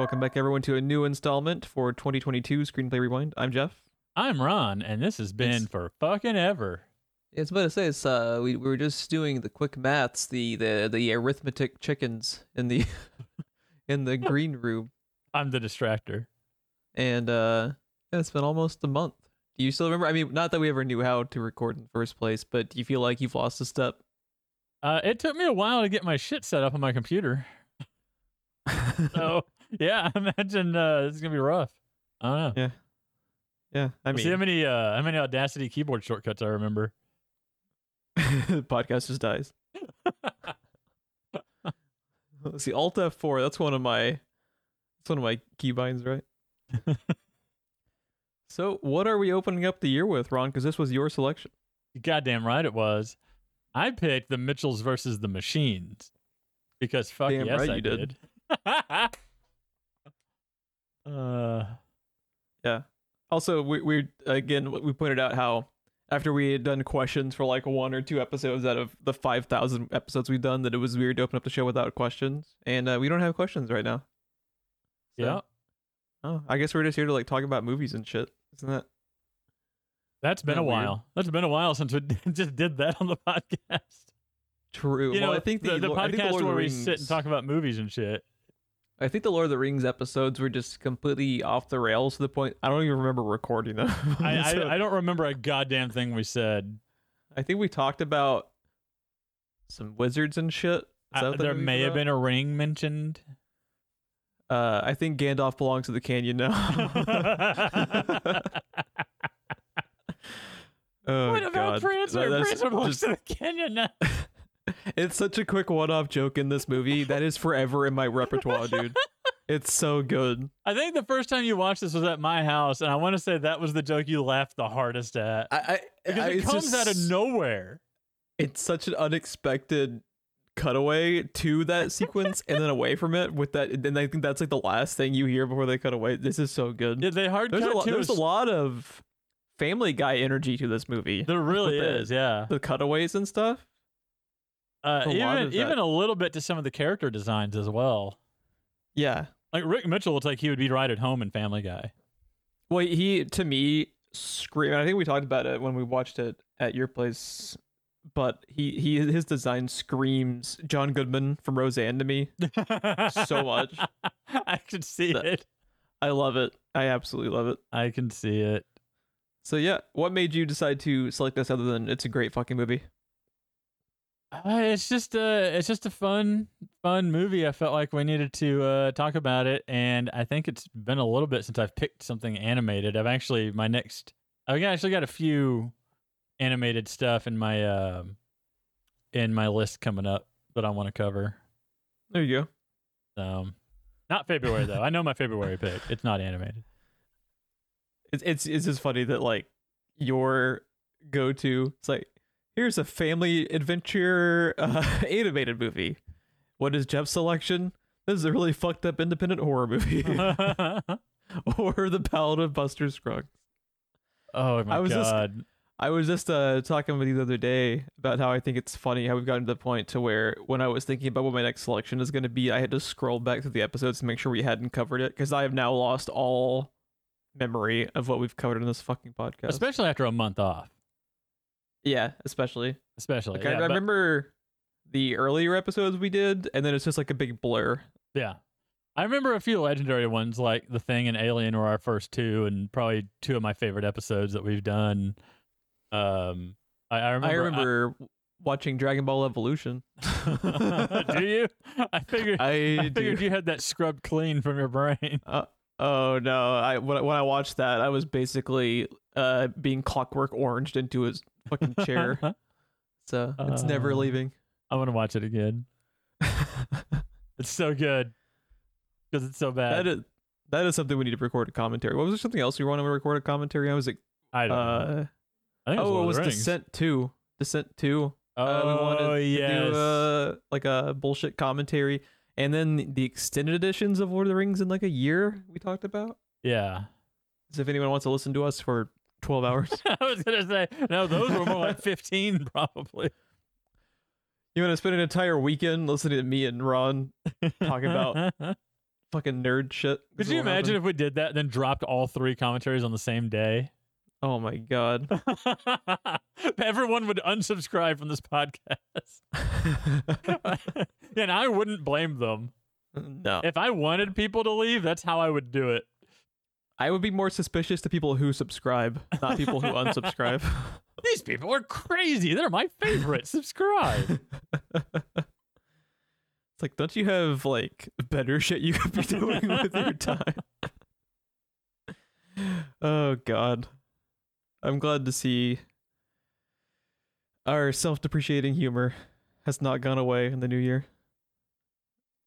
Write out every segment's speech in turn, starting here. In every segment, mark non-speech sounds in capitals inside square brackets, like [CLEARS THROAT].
Welcome back, everyone, to a new installment for 2022 Screenplay Rewind. I'm Jeff. I'm Ron, and this has been It's- for fucking ever. Yeah, I was about to say, it's, uh, we, we were just doing the quick maths, the, the, the arithmetic chickens in the [LAUGHS] in the [LAUGHS] green room, I'm the distractor. and uh, yeah, it's been almost a month. Do you still remember? I mean, not that we ever knew how to record in the first place, but do you feel like you've lost a step? Uh, it took me a while to get my shit set up on my computer. [LAUGHS] So yeah, I [LAUGHS] imagine uh, this is gonna be rough. I don't know. Yeah, yeah. I mean, See how many uh, how many Audacity keyboard shortcuts I remember. [LAUGHS] podcast just dies. [LAUGHS] Let's see, Alt F4. That's one of my. That's one of my keybinds, right? so, what are we opening up the year with, Ron? Because this was your selection. You goddamn right it was. I picked the Mitchells versus the Machines because fuck Damn yes right I you did. Uh, Yeah. Also, we we again we pointed out how after we had done questions for like one or two episodes out of the five thousand episodes we've done, that it was weird to open up the show without questions, and uh, we don't have questions right now. So- yeah, Oh, I guess we're just here to like talk about movies and shit. Isn't that? that's been a weird. while. That's been a while since we [LAUGHS] just did that on the podcast. True. You well, know, I think the, the, the think the podcast where we sit and talk about movies and shit. I think the Lord of the Rings episodes were just completely off the rails to the point I don't even remember recording them. [LAUGHS] I, So, I, I don't remember a goddamn thing we said. I think we talked about some wizards and shit. Uh, there may have been a ring mentioned. Uh, I think Gandalf belongs to the canyon now. [LAUGHS] [LAUGHS] oh, what about God. Prancer? That- Prancer belongs just- to the canyon now. It's such a quick one-off joke in this movie that is forever in my repertoire, dude. It's so good. I think the first time you watched this was at my house, and I want to say that was the joke you laughed the hardest at. I, I Because I- it comes just- out of nowhere. it's such an unexpected cutaway to that sequence and then away from it with that and I think that's like the last thing you hear before they cut away. This is so good. Yeah, they hard there's a cut lot to there's a lot of family guy energy to this movie. There really the- is, yeah. The cutaways and stuff. Uh, even even a little bit to some of the character designs as well. Yeah. Like Rick Mitchell looks like he would be right at home in Family Guy. Well, he to me scream. I think we talked about it when we watched it at your place. But he he his design screams John Goodman from Roseanne to me so much. [LAUGHS] I can see That- it. I love it. I absolutely love it. I can see it. So yeah, what made you decide to select this other than it's a great fucking movie? Uh, it's just a it's just a fun fun movie. I felt like we needed to uh, talk about it, and I think it's been a little bit since I've picked something animated. I've actually my next I've actually got a few animated stuff in my um in my list coming up that I want to cover. There you go. Um, not February though. I know my February pick. [LAUGHS] It's not animated. It's it's it's just funny that like your go to it's like here's a family adventure uh, [LAUGHS] animated movie. What is Jeff's selection? This is a really fucked up independent horror movie, [LAUGHS] or The Ballad of Buster Scruggs. oh my I was just- god! I was just uh, talking with you the other day about how I think it's funny how we've gotten to the point to where when I was thinking about what my next selection is going to be, I had to scroll back through the episodes to make sure we hadn't covered it because I have now lost all memory of what we've covered in this fucking podcast. Especially after a month off. Yeah, especially. Especially, Like, I, yeah, I but- remember the earlier episodes we did, and then it's just like a big blur. Yeah. I remember a few legendary ones like The Thing and Alien were our first two, and probably two of my favorite episodes that we've done. Um, I, I remember. I remember watching Dragon Ball Evolution. [LAUGHS] do you? I figured. [LAUGHS] I, I figured do. you had that scrubbed clean from your brain. [LAUGHS] Uh, oh no! I when, when I watched that, I was basically uh being clockwork oranged into his fucking chair. [LAUGHS] so it's never Uh, leaving. I want to watch it again. [LAUGHS] It's so good because it's so bad. That is that is something we need to record a commentary. What was there something else you want to record a commentary on? Was it I don't know. uh I think oh Lord it of was the Rings. Descent two. Descent two. Oh Uh, we wanted to yes. do uh, like a bullshit commentary, and then the extended editions of Lord of the Rings in like a year. We talked about. yeah. As if anyone wants to listen to us for twelve hours, [LAUGHS] I was gonna say no. Those were more like [LAUGHS] fifteen, probably. you want to spend an entire weekend listening to me and Ron talk about [LAUGHS] fucking nerd shit. Could you imagine if we did that, and then dropped all three commentaries on the same day? Oh my god. Everyone would unsubscribe from this podcast. and I wouldn't blame them. no. If I wanted people to leave, that's how I would do it. I would be more suspicious to people who subscribe, not people who unsubscribe. [LAUGHS] These people are crazy. They're my favorite. Subscribe. [LAUGHS] It's like, don't you have like better shit you could be doing with your time? [LAUGHS] oh god. I'm glad to see our self-depreciating humor has not gone away in the new year.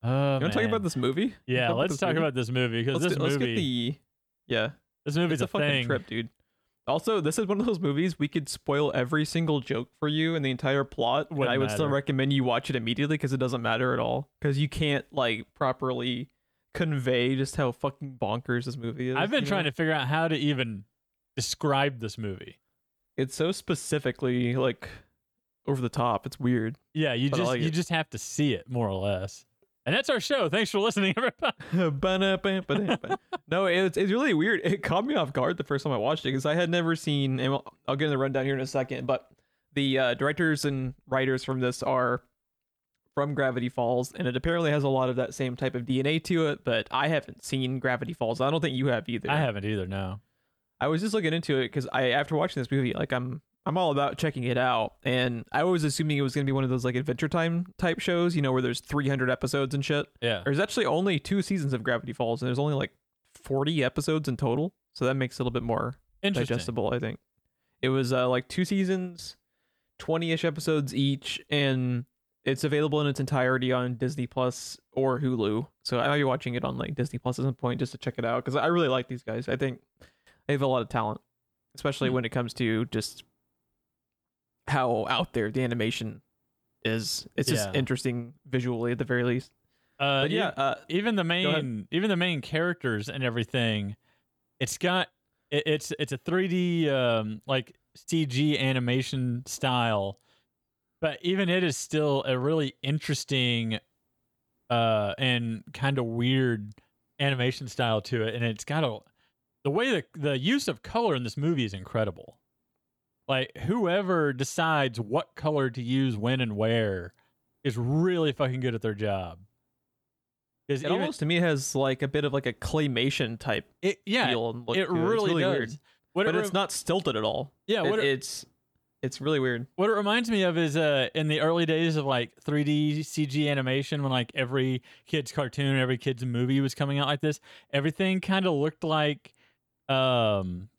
Oh, You want to talk about this movie? Yeah, let's talk about this movie because Let's, this do- movie, get the yeah. this movie's It's a, a, fucking thing. trip, dude. Also, this is one of those movies we could spoil every single joke for you and the entire plot, Wouldn't I would still recommend you watch it immediately because it doesn't matter at all. Because you can't like properly convey just how fucking bonkers this movie is. I've been trying know? to figure out how to even describe this movie. It's so specifically like over the top. It's weird. Yeah, you But just like you it. just have to see it more or less. And that's our show. Thanks for listening, [LAUGHS] everybody. No, it's it's really weird. It caught me off guard the first time I watched it because I had never seen. And I'll- get in the rundown here in a second. But the uh, directors and writers from this are from Gravity Falls, and it apparently has a lot of that same type of DNA to it. But I haven't seen Gravity Falls. I don't think you have either. I haven't either. No. I was just looking into it because I, after watching this movie, like I'm, I'm all about checking it out, and I was assuming it was gonna be one of those like Adventure Time type shows, you know, where there's 300 episodes and shit. Yeah. There's actually only two seasons of Gravity Falls, and there's only like 40 episodes in total, so that makes it a little bit more digestible. I think it was uh, like two seasons, 20ish episodes each, and it's available in its entirety on Disney Plus or Hulu. So I might be watching it on like Disney Plus at some point just to check it out because I really like these guys. I think they have a lot of talent, especially Hmm. when it comes to just how out there the animation is. It's just Yeah. interesting visually at the very least. Uh, But yeah, uh, even the main even the main characters and everything it's got it, it's it's a 3d um like cg animation style but even it is still a really interesting uh and kind of weird animation style to it and it's got a the way the the use of color in this movie is incredible like whoever decides what color to use when and where is really fucking good at their job It even- almost to me has like a bit of like a claymation type it, yeah, feel and look it really, really does. weird, What but it it's not stilted at all. Yeah, It- it, it's it's really weird. what it reminds me of is uh in the early days of like 3D CG animation when like every kid's cartoon, every kid's movie was coming out like this, everything kind of looked like um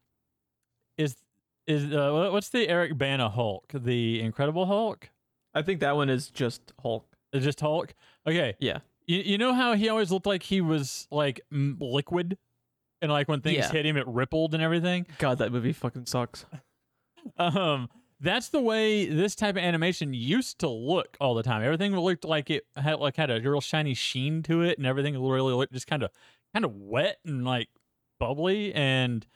is uh what's the Eric Bana Hulk? The Incredible Hulk? I think that one is just Hulk. Is just Hulk? Okay. Yeah. You you know how he always looked like he was like m- liquid and like when things Yeah. hit him it rippled and everything? God, that movie fucking sucks. [LAUGHS] um that's the way this type of animation used to look all the time everything looked like it had like had a real shiny sheen to it and everything really looked just kind of kind of wet and like bubbly and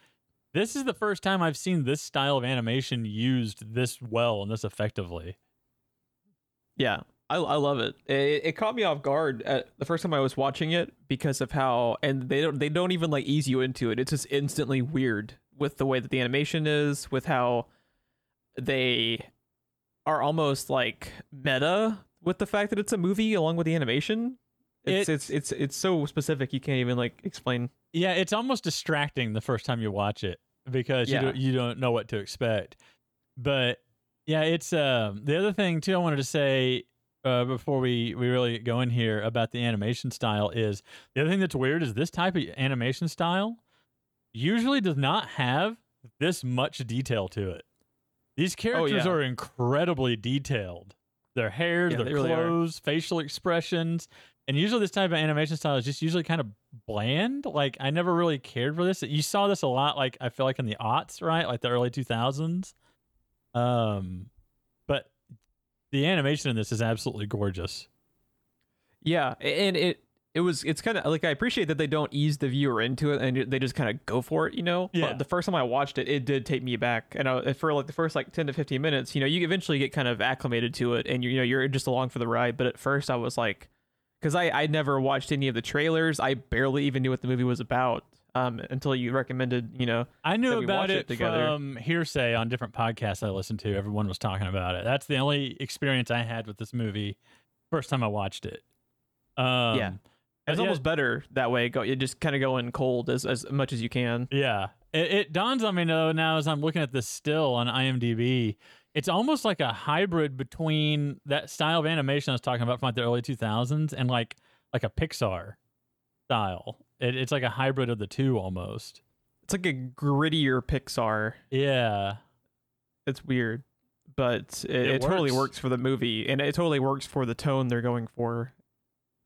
this is the first time i've seen this style of animation used this well and this effectively Yeah, I, I love it. it. It caught me off guard at the first time I was watching it because of how and they don't they don't even like ease you into it. It's just instantly weird with the way that the animation is, with how they are almost like meta with the fact that it's a movie along with the animation. It's it's it's it's so specific you can't even like explain. yeah it's almost distracting the first time you watch it because Yeah. you, don't, you don't know what to expect but yeah it's um the other thing too i wanted to say uh, before we we really go in here about the animation style is the other thing that's weird is this type of animation style usually does not have this much detail to it these characters Oh, yeah. are incredibly detailed their hair Yeah, their they really clothes facial expressions and usually this type of animation style is just usually kind of bland like i never really cared for this you saw this a lot like i feel like in the aughts right like the early 2000s um but the animation in this is absolutely gorgeous Yeah, and it it was it's kind of like I appreciate that they don't ease the viewer into it and they just kind of go for it, you know. Yeah. But the first time I watched it, it did take me back, and I, for like the first like ten to fifteen minutes, you know, you eventually get kind of acclimated to it, and you, you know you're just along for the ride. But at first, I was like, because I I never watched any of the trailers. I barely even knew what the movie was about um, until you recommended. You know, I knew about it, it together. from hearsay on different podcasts I listened to. Everyone was talking about it. That's the only experience I had with this movie. First time I watched it. Um, Yeah. it's yeah, almost better that way. Go, you just kind of go in cold as as much as you can. Yeah. It, it dawns on me though now as I'm looking at this still on IMDb. It's almost like a hybrid between that style of animation I was talking about from like the early 2000s and like like a Pixar style. It, it's like a hybrid of the two almost. It's like a grittier Pixar. Yeah. It's weird, but it, It it, totally works. works for the movie, and it totally works for the tone they're going for.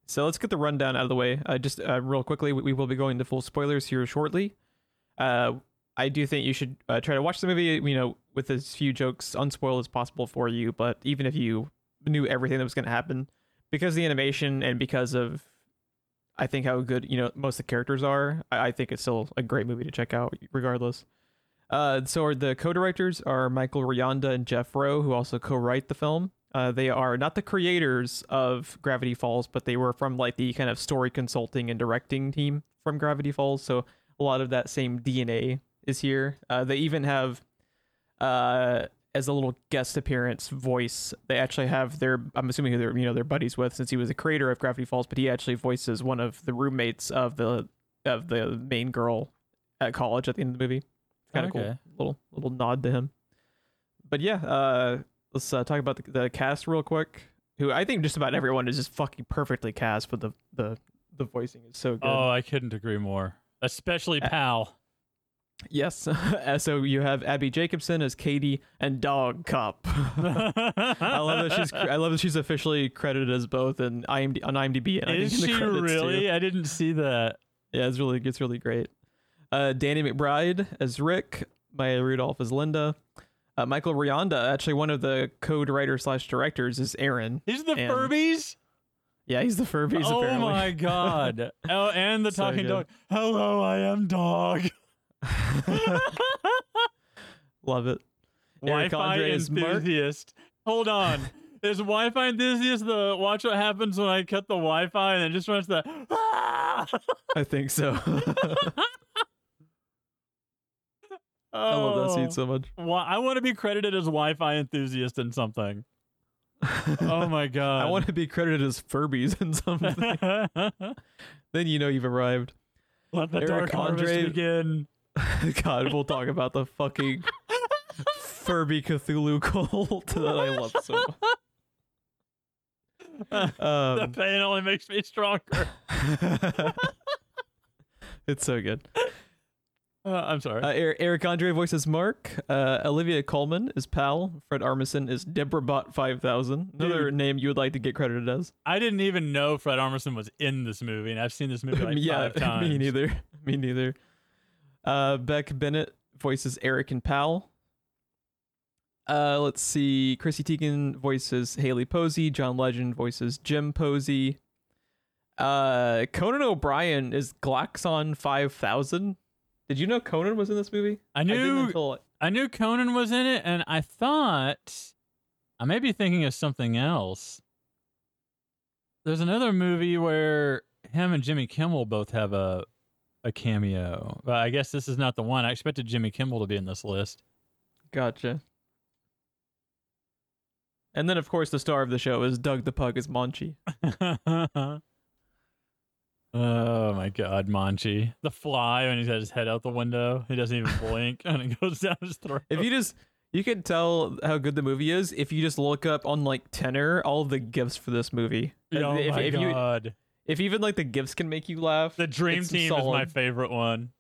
So let's get the rundown out of the way. Uh, just uh, real quickly, we, we will be going to full spoilers here shortly. Uh, I do think you should uh, try to watch the movie, you know, with as few jokes unspoiled as possible for you. But even if you knew everything that was going to happen, because the animation and because of, I think how good you know most of the characters are, I, I think it's still a great movie to check out, regardless. Uh, so the co-directors are Michael Rianda and Jeff Rowe, who also co-write the film. Uh, they are not the creators of Gravity Falls, but they were from like the kind of story consulting and directing team from Gravity Falls. So a lot of that same DNA is here. Uh, they even have, uh, as a little guest appearance voice, they actually have their. I'm assuming who they're you know they're buddies with, since he was a creator of Gravity Falls, but he actually voices one of the roommates of the of the main girl at college at the end of the movie. Kind of Okay. cool little little nod to him. But yeah, uh, let's uh, talk about the, the cast real quick. Who I think just about everyone is just fucking perfectly cast, but the the the voicing is so good. Oh, I couldn't agree more. Especially Pal. Yes. [LAUGHS] So you have Abbi Jacobson as Katie and Dog Cop. [LAUGHS] I love that she's I love that she's officially credited as both in IMD, on IMDb and I Is think in the she really? Too. I didn't see that. Yeah, it's really it's really great. Uh, Danny McBride as Rick, Maya Rudolph as Linda, uh, Michael Rianda, actually one of the code writer slash directors, is Aaron. He's the And- Furbies? Yeah, he's the Furbies. oh apparently. my god. [LAUGHS] Oh, and the So talking good. dog. Hello, I am dog. [LAUGHS] Love it. Eric Wi-Fi Andre enthusiast. Hold on. [LAUGHS] Is Wi-Fi enthusiast the watch what happens when I cut the Wi-Fi and it just runs the ah! [LAUGHS] I think so. I love that scene so much. Why- I want to be credited as Wi-Fi enthusiast in something. Oh my god. I want to be credited as Furbies in something. then you know you've arrived. Let the Eric dark Andre- begin. [LAUGHS] God, we'll talk about the fucking Furby Cthulhu cult [LAUGHS] that I love so much. the [LAUGHS] Um, pain only makes me stronger. it's so good. Uh, I'm sorry. Uh, Er- Eric Andre voices Mark. Uh, Olivia Colman is Pal. Fred Armisen is Deborah Bot 5000. Another Dude. name you would like to get credited as. I didn't even know Fred Armisen was in this movie, and I've seen this movie like yeah, five times. me neither. Me neither. Uh, Beck Bennett voices Eric and Pal. Uh, let's see. Chrissy Teigen voices Haley Posey. John Legend voices Jim Posey. Uh, Conan O'Brien is Glaxon 5000. Did you know Conan was in this movie? I knew until I knew Conan was in it, and I thought I may be thinking of something else. There's another movie where him and Jimmy Kimmel both have a a cameo, but I guess this is not the one. I expected Jimmy Kimmel to be in this list. Gotcha. And then, of course, the star of the show is Doug the Pug as Monchi. [LAUGHS] oh my God, Monchi, the fly when he's got his head out the window, he doesn't even [LAUGHS] blink, and it goes down his throat. If you just, you can tell how good the movie is if you just look up on like Tenor all the gifts for this movie. Oh if, my if you, God, if even like the gifts can make you laugh, the Dream Team is my favorite one.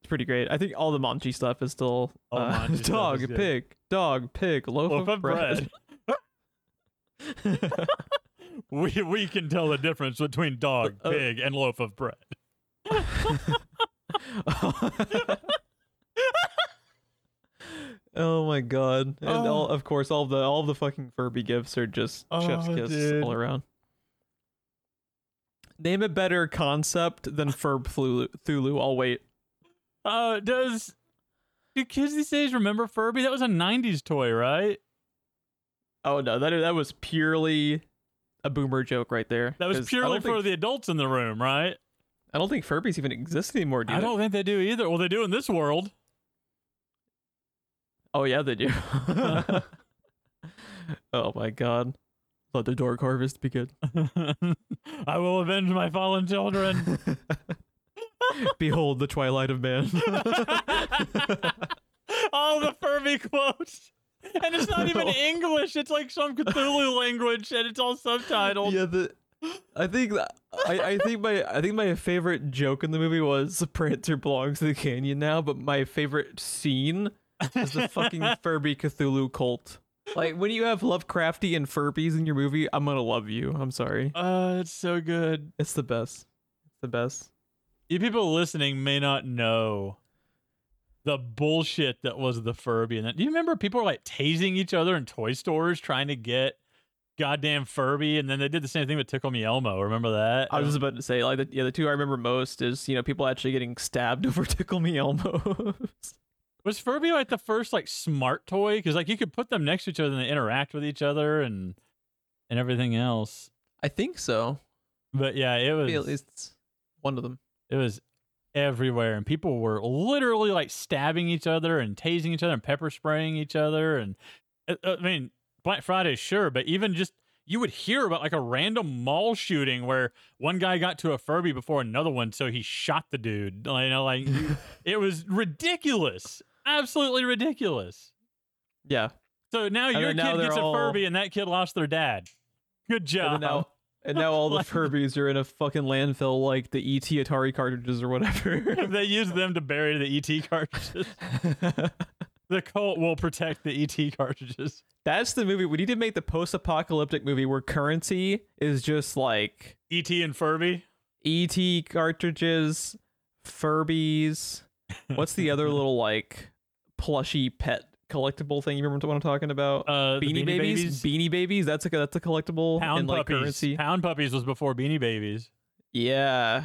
it's pretty great. I think all the Monchi stuff is still uh, [LAUGHS] dog, pig, dog, pig, loaf, Loaf of, of bread. [LAUGHS] we we can tell the difference between dog, Uh, pig, and loaf of bread. [LAUGHS] oh my god! And Oh. all, of course, all the all the fucking Furby gifts are just chef's Oh, kiss dude. all around. Name a better concept than Furb Cthulhu. Cthulhu. I'll wait. Uh, does do kids these days remember Furby? That was a '90s toy, right? Oh no, that that was purely a boomer joke right there. That was purely for think, the adults in the room, right? I don't think Furbies even exist anymore. Do I they? don't think they do either. Well, they do in this world. Oh yeah, they do. [LAUGHS] [LAUGHS] oh my god. Let the dork harvest begin. [LAUGHS] I will avenge my fallen children. [LAUGHS] Behold the twilight of man. [LAUGHS] All the Furby quotes. And it's not even English. It's like some Cthulhu language and it's all subtitled. yeah, the I think that- I, I think my I think my favorite joke in the movie was Prancer belongs to the canyon now, but my favorite scene is the fucking Furby Cthulhu cult. Like when you have Lovecrafty and Furbies in your movie, I'm gonna love you. I'm sorry. Uh, it's so good. It's the best. It's the best. You people listening may not know the bullshit that was the Furby. And. Do you remember people were like tasing each other in toy stores trying to get goddamn Furby? And then they did the same thing with Tickle Me Elmo. Remember that? I was just about to say, like, the, yeah, the two I remember most is you know people actually getting stabbed [LAUGHS] over Tickle Me Elmo. Was Furby like the first like smart toy? Because like you could put them next to each other and they interact with each other and and everything else. I think so. But yeah, it was Maybe at least one of them. it was everywhere and people were literally like stabbing each other and tasing each other and pepper spraying each other and uh, uh, I mean Black Friday sure, but even just you would hear about like a random mall shooting where one guy got to a Furby before another one, so he shot the dude. You know, like [LAUGHS] it was ridiculous, absolutely ridiculous. Yeah. So now And your now kid gets a all- Furby and that kid lost their dad. Good job. then now, and now all the [LAUGHS] Furbies are in a fucking landfill like the ET Atari cartridges or whatever. [LAUGHS] they use them to bury the ET cartridges. [LAUGHS] the cult will protect the ET cartridges. That's the movie. We need to make the post-apocalyptic movie where currency is just like ET and Furby. ET cartridges, Furbies. What's the other little like plushy pet collectible thing? You remember what I'm talking about? Uh, the Beanie, babies? Beanie babies. That's a that's a collectible Pound and like puppies. currency. Pound puppies was before Beanie Babies. Yeah,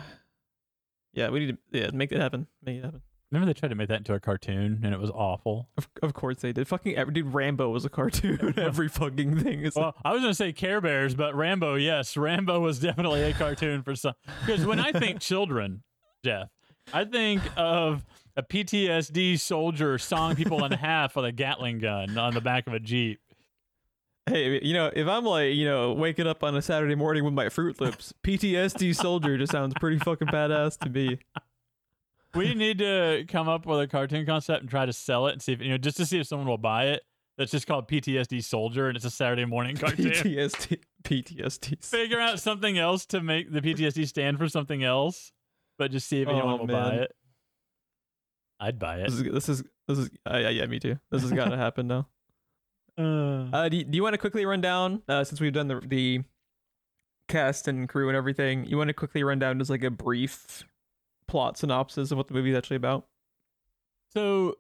yeah. We need to yeah make it happen. Make it happen. Remember they tried to make that into a cartoon and it was awful. Of, of course they did. Fucking every dude. Rambo was a cartoon. [LAUGHS] every fucking thing is. Well, I was gonna say Care Bears, but Rambo, yes, Rambo was definitely a cartoon for some. Because when I think [LAUGHS] children, Jeff, I think of a PTSD soldier sawing people in [LAUGHS] half with a Gatling gun on the back of a jeep. Hey, you know, if I'm like, you know, waking up on a Saturday morning with my Fruit Loops, PTSD soldier just sounds pretty fucking badass to me. We need to come up with a cartoon concept and try to sell it and see if you know just to see if someone will buy it. That's just called PTSD Soldier, and it's a Saturday morning [LAUGHS] cartoon. PTSD, PTSD. Figure out something else to make the PTSD stand for something else, but just see if anyone Oh, will buy it. I'd buy it. This is this is this is uh, yeah yeah me too. This has got to happen now. [LAUGHS] Uh, Uh, do you, do you want to quickly run down uh, since we've done the the cast and crew and everything? You want to quickly run down just like a brief plot synopsis of what the movie's actually about? So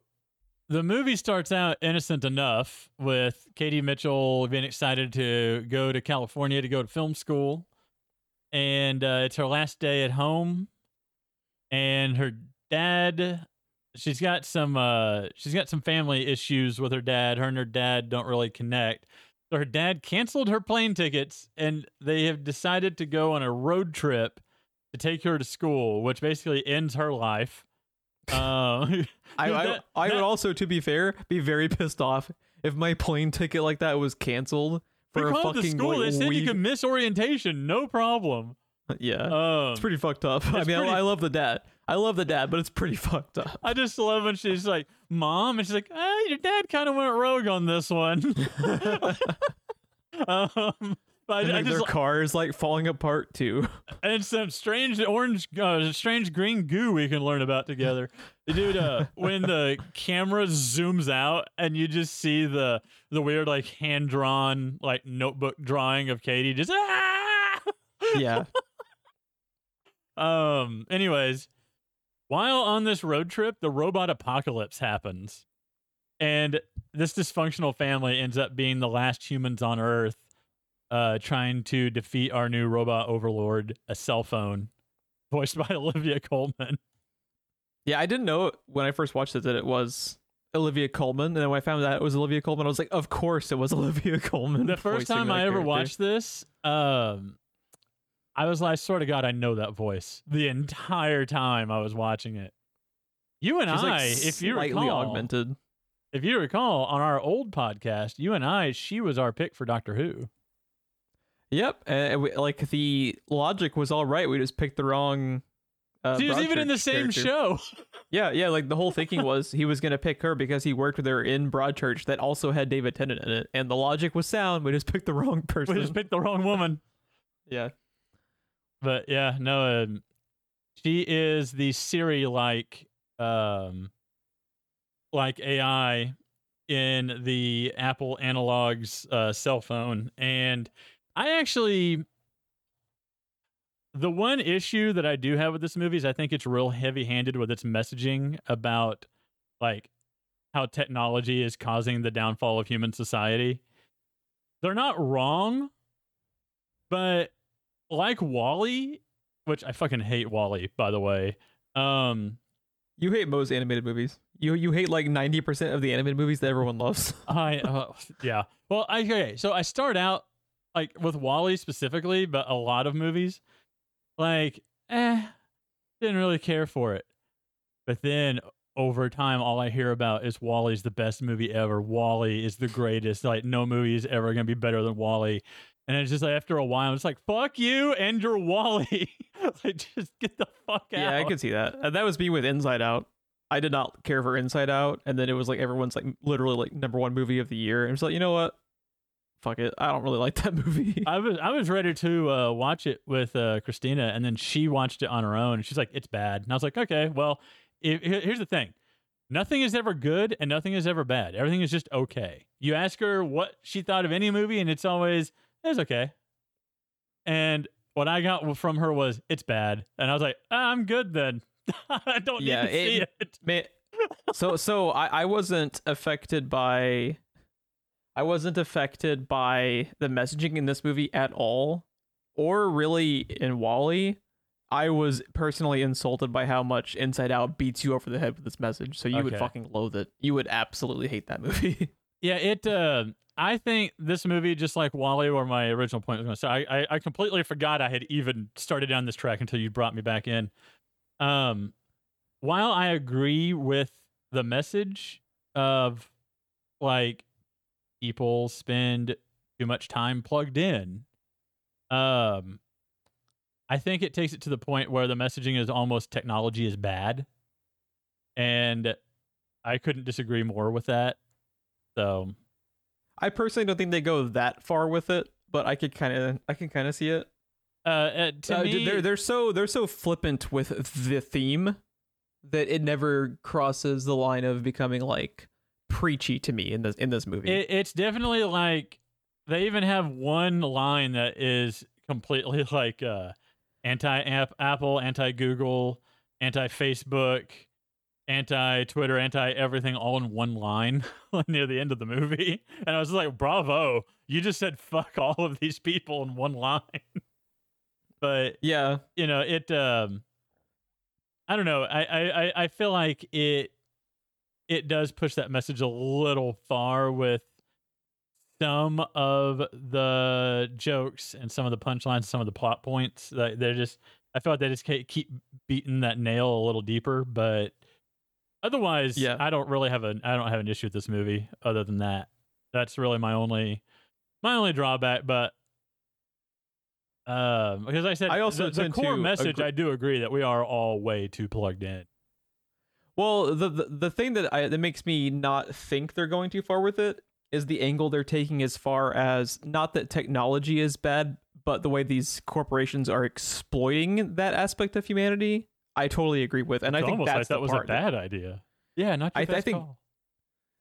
the movie starts out innocent enough with Katie Mitchell being excited to go to California to go to film school. And uh, it's her last day at home. And her dad, she's got some uh, she's got some family issues with her dad. Her and her dad don't really connect. So her dad canceled her plane tickets and they have decided to go on a road trip to take her to school, which basically ends her life. Uh, I [LAUGHS] Dude, I, I that- would also, to be fair, be very pissed off if my plane ticket like that was canceled for a fucking the school. like, they said week. you could miss orientation, no problem. [LAUGHS] yeah, Um, it's pretty fucked up. I mean, pretty- I, I love the dad. I love the dad, but it's pretty [LAUGHS] fucked up. I just love when she's like, "Mom," and she's like, "Ah, your dad kind of went rogue on this one." [LAUGHS] [LAUGHS] um, but And, I, I just their car is like falling apart too. and some strange orange, uh, strange green goo we can learn about together, dude. Uh, when the camera zooms out and you just see the the weird like hand drawn like notebook drawing of Katie, just ah. yeah, Um. Anyways, while on this road trip, the robot apocalypse happens, and this dysfunctional family ends up being the last humans on Earth, uh, trying to defeat our new robot overlord, a cell phone, [LAUGHS] voiced by Olivia Colman. yeah. I didn't know when I first watched it that it was Olivia Colman, and then when I found out it was Olivia Colman, I was like, of course it was [LAUGHS] Olivia Colman. The first time I ever watched this, um, I was like, I swear to God, I know that voice the entire time I was watching it. You and She's I, like if you recall, augmented. if you recall, on our old podcast, you and I, she was our pick for Doctor Who. Yep, and we, like the logic was all right. We just picked the wrong. Uh, she was even in the same character. show. [LAUGHS] Yeah, yeah. Like the whole thinking was he was gonna pick her because he worked with her in Broadchurch that also had David Tennant in it, and the logic was sound. We just picked the wrong person. we just picked the wrong woman. yeah, But yeah, no, um, she is the Siri like, um, like AI in the Apple Analogs uh, cell phone, and I actually. The one issue that I do have with this movie is I think it's real heavy handed with its messaging about like how technology is causing the downfall of human society. They're not wrong, but like WALL-E, which I fucking hate WALL-E, by the way. Um, you hate most animated movies. You you hate like ninety percent of the animated movies that everyone loves. [LAUGHS] I uh, yeah. Well, I, okay. So I start out like with WALL-E specifically, but a lot of movies, like eh, didn't really care for it. But then over time, all I hear about is WALL-E's the best movie ever. WALL-E is the greatest. Like no movie is ever gonna be better than WALL-E. And it's just like after a while, it's like fuck you and your WALL-E. [LAUGHS] like just get the fuck out. yeah, I could see that. And that was me with Inside Out. I did not care for Inside Out, and then it was like everyone's like literally like number one movie of the year. And it's like you know what, fuck it. I don't really like that [LAUGHS] movie. I was I was ready to uh, watch it with uh, Christina, and then she watched it on her own. And she's like, "It's bad," and I was like, "Okay, well, here- here's the thing: nothing is ever good, and nothing is ever bad. Everything is just okay." You ask her what she thought of any movie, and it's always it's okay. And what I got from her was it's bad, and I was like, ah, "I'm good then. [LAUGHS] I don't Yeah, need to see it- it." Man, [LAUGHS] so so I, I wasn't affected by I wasn't affected by the messaging in this movie at all, or really in WALL-E. I was personally insulted by how much Inside Out beats you over the head with this message. So you would fucking loathe it. You would absolutely hate that movie. [LAUGHS] Yeah, it. Uh, I think this movie, just like WALL-E, or my original point was going to say, I, I, I completely forgot I had even started down this track until you brought me back in. Um, while I agree with the message of like people spend too much time plugged in, um, I think it takes it to the point where the messaging is almost technology is bad, and I couldn't disagree more with that. So I personally don't think they go that far with it, but I could kind of I can kind of see it. Uh, uh, to Uh, me, they're they're so they're so flippant with the theme that it never crosses the line of becoming like preachy to me in this in this movie. it, it's definitely like they even have one line that is completely [LAUGHS] like uh, anti Apple, anti Google, anti Facebook, anti Twitter, anti everything, all in one line [LAUGHS] near the end of the movie. And I was like, "Bravo! You just said fuck all of these people in one line." [LAUGHS] but yeah, you know it um i don't know I, I I- i feel like it it does push that message a little far with some of the jokes and some of the punchlines some of the plot points Like they're just i feel like they just keep beating that nail a little deeper but otherwise Yeah. i don't really have a i don't have an issue with this movie other than that that's really my only my only drawback but um, because I said I also the, the core message. agree- I do agree that we are all way too plugged in. Well, the, the the thing that I that makes me not think they're going too far with it is the angle they're taking as far as not that technology is bad, but the way these corporations are exploiting that aspect of humanity. I totally agree with, and I think that's like that was a part that- bad idea. Yeah, not I- I think- call.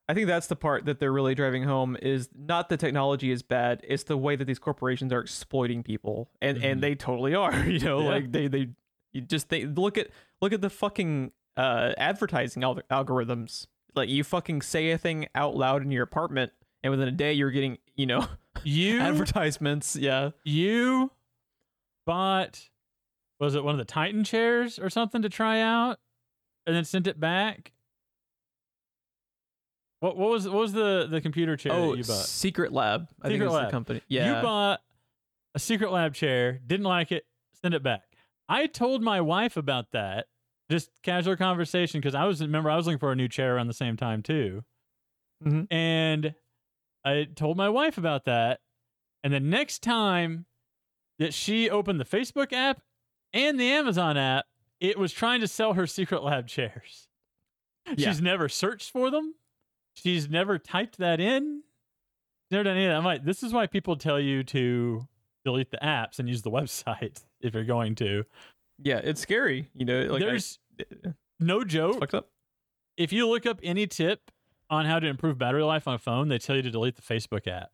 I think that's the part that they're really driving home is not the technology is bad, it's the way that these corporations are exploiting people. And Mhm. and they totally are, [LAUGHS] you know, Yeah. like they they you just they look at look at the fucking uh advertising al- algorithms. Like you fucking say a thing out loud in your apartment and within a day you're getting, you know, [LAUGHS] You advertisements. Yeah. you bought was it one of the Titan chairs or something to try out, and then sent it back. What what was what was the the computer chair Oh, that you bought? Secretlab. I think Secret is the company. Yeah. You bought a Secretlab chair, didn't like it, send it back. I told my wife about that, just casual conversation, because I was remember I was looking for a new chair around the same time too, Mhm. and I told my wife about that, and the next time that she opened the Facebook app and the Amazon app, it was trying to sell her Secretlab chairs. Yeah. She's never searched for them. She's never typed that in. Never done any of that. I'm like, this is why people tell you to delete the apps and use the [LAUGHS] website if you're going to. Yeah, it's scary. You know, like There's it's no joke. fucked up. If you look up any tip on how to improve battery life on a phone, they tell you to delete the Facebook app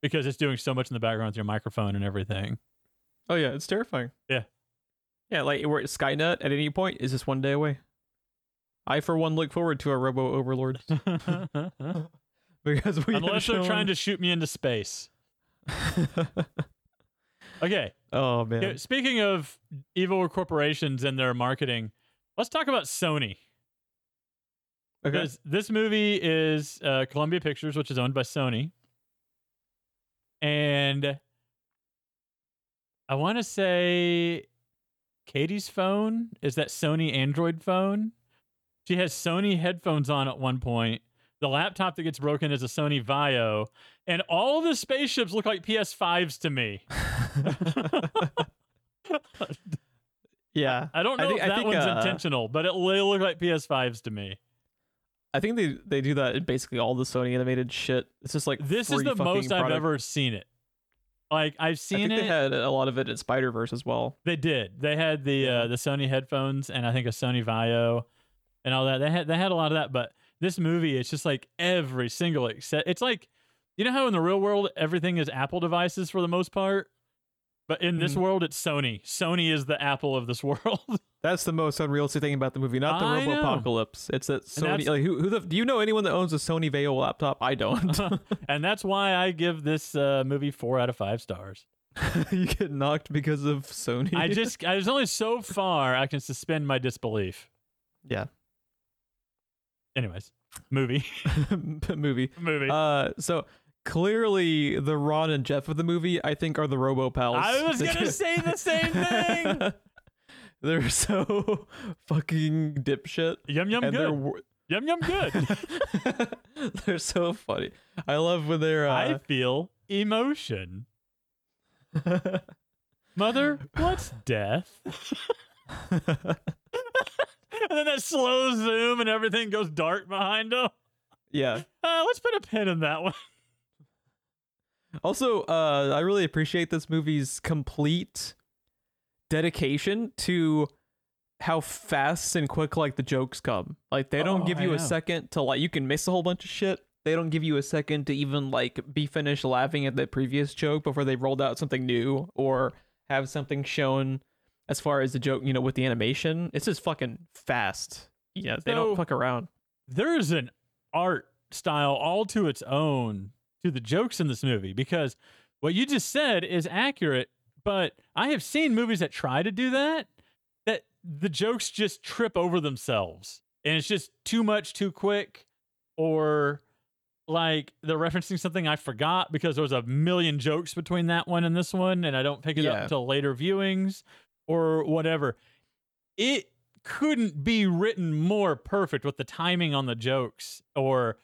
because it's doing so much in the background with your microphone and everything. Oh yeah, it's terrifying. Yeah. Yeah, like we're Skynet at any point is just one day away. I for one look forward to our robo overlords [LAUGHS] [LAUGHS] because we Unless they're trying to shoot me into space. [LAUGHS] Okay. oh man. Speaking of evil corporations and their marketing, let's talk about Sony. Okay. Because this movie is uh, Columbia Pictures, which is owned by Sony. And I want to say Katie's phone is that Sony Android phone. She has Sony headphones on at one point. The laptop that gets broken is a Sony Vaio. And all the spaceships look like PS5s to me. [LAUGHS] yeah. I don't I know think- if that think, one's uh, intentional, but it they look like PS5s to me. I think they they do that in basically all the Sony animated shit. It's just like This is the most I've ever seen it. Like I've I seen think it. they had a lot of it in Spider Verse as well. They did. They had the Yeah. uh, the Sony headphones and I think a Sony Vaio and all that. They had they had a lot of that, but this movie it's just like every single except it's like you know how in the real world everything is Apple devices for the most part? But in this Mhm. world it's Sony. Sony is the Apple of this [LAUGHS] world. That's the most unrealistic thing about the movie, not the I Robo. Apocalypse. It's that Sony. Like, who, who the? Do you know anyone that owns a Sony Vaio laptop? I don't. and that's why I give this uh, movie 4 out of 5 stars. [LAUGHS] you get knocked because of Sony. I [LAUGHS] just I was only so far I can suspend my disbelief. yeah. Anyways, movie. [LAUGHS] movie. movie. Uh, so clearly the Ron and Jeff of the movie, I think, are the Robo Pals. I was gonna say the same thing. They're [LAUGHS] so fucking dipshit. Yum yum and they're good. wor- Yum yum good. [LAUGHS] they're so funny. I love when they're I uh, feel emotion. [LAUGHS] Mother, what's death? and then that slow zoom and everything goes dark behind him. yeah. Uh, let's put a pin in that one. Also, uh, I really appreciate this movie's complete dedication to how fast and quick like the jokes come. Like they don't Oh, give I you know. a second to like you can miss a whole bunch of shit. They don't give you a second to even like be finished laughing at the previous joke before they rolled out something new or have something shown as far as the joke, you know, with the animation. It's just fucking fast. Yeah, they So- don't fuck around. There's an art style all to its own to the jokes in this movie because what you just said is accurate, but I have seen movies that try to do that that the jokes just trip over themselves and it's just too much too quick or like they're referencing something I forgot because there was a million jokes between that one and this one and I don't pick it up until later viewings or whatever. It couldn't be written more perfect with the timing on the jokes or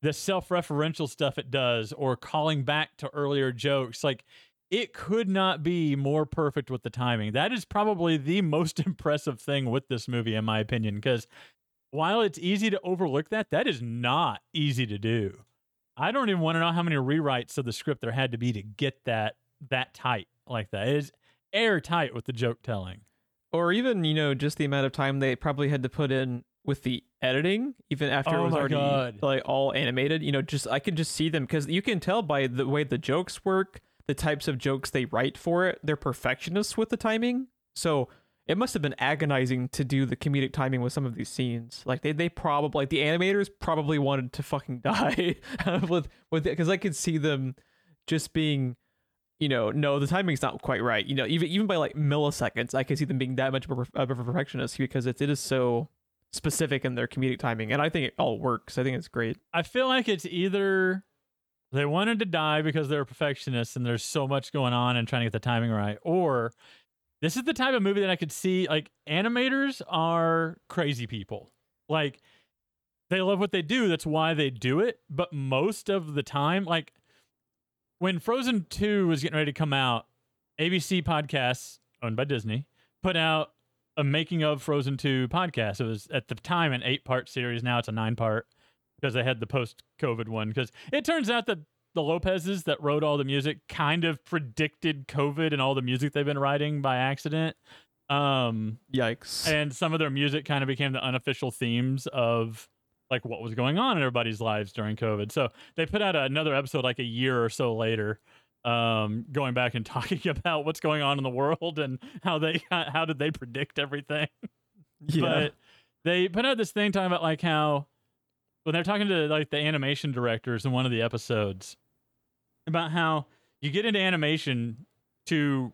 the self-referential stuff it does or calling back to earlier jokes like it could not be more perfect with the timing. That is probably the [LAUGHS] most impressive thing with this movie in my opinion because while it's easy to overlook that that is not easy to do. I don't even want to know how many rewrites of the script there had to be to get that that tight like that. It is airtight with the joke telling. Or even you know just the amount of time they probably had to put in with the editing even after it Oh was already God. like all animated. You know just i can just see them because you can tell by the way the jokes work the types of jokes they write for it they're perfectionists with the timing so it must have been agonizing to do the comedic timing with some of these scenes like they, they probably like the animators probably wanted to fucking [LAUGHS] die [LAUGHS] with with because i could see them just being you know, no, the timing's not quite right. You know, even even by like milliseconds, I can see them being that much of a, perfectionist because it is so specific in their comedic timing, and I think it all works. I think it's great. I feel like it's either they wanted to die because they're perfectionists and there's so much going on and trying to get the timing right, or this is the type of movie that I could see. Like animators are crazy people. Like they love what they do. That's why they do it. But most of the time, like when Frozen 2 was getting ready to come out, ABC Podcasts, owned by Disney, put out a making of Frozen 2 podcast. It was at the time an eight part series. Now it's a nine part because they had the post COVID one. Because it turns out that the Lopez's that wrote all the music kind of predicted COVID and all the music they've been writing by accident. Um, Yikes. and some of their music kind of became the unofficial themes of like what was going on in everybody's lives during COVID. So they put out another episode like a year or so later, um, going back and [LAUGHS] talking about what's going on in the world and how they how did they predict everything. yeah. But they put out this thing talking about like how when they're talking to like the animation directors in one of the episodes about how you get into animation to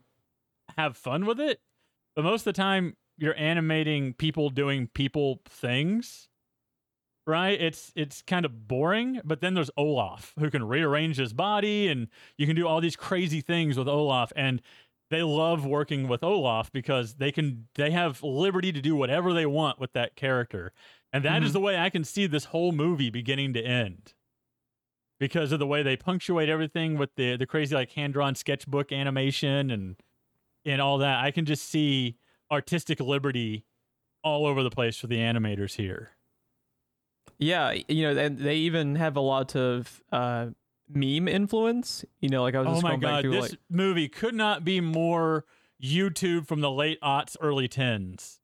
have fun with it, but most of the time you're animating people doing people things. Right? It's it's kind of boring, but then there's Olaf who can rearrange his body and you can do all these crazy things with Olaf and they love working with Olaf because they can they have liberty to do whatever they want with that character. And that is Mhm. the way I can see this whole movie beginning to end. Because of the way they punctuate everything with the the crazy like hand-drawn sketchbook animation and and all that. I can just see artistic liberty all over the place for the animators here. Yeah, you know, and they even have a lot of uh, meme influence. You know, like I was Oh just my going back god, through this like movie could not be more YouTube from the late aughts, early tens.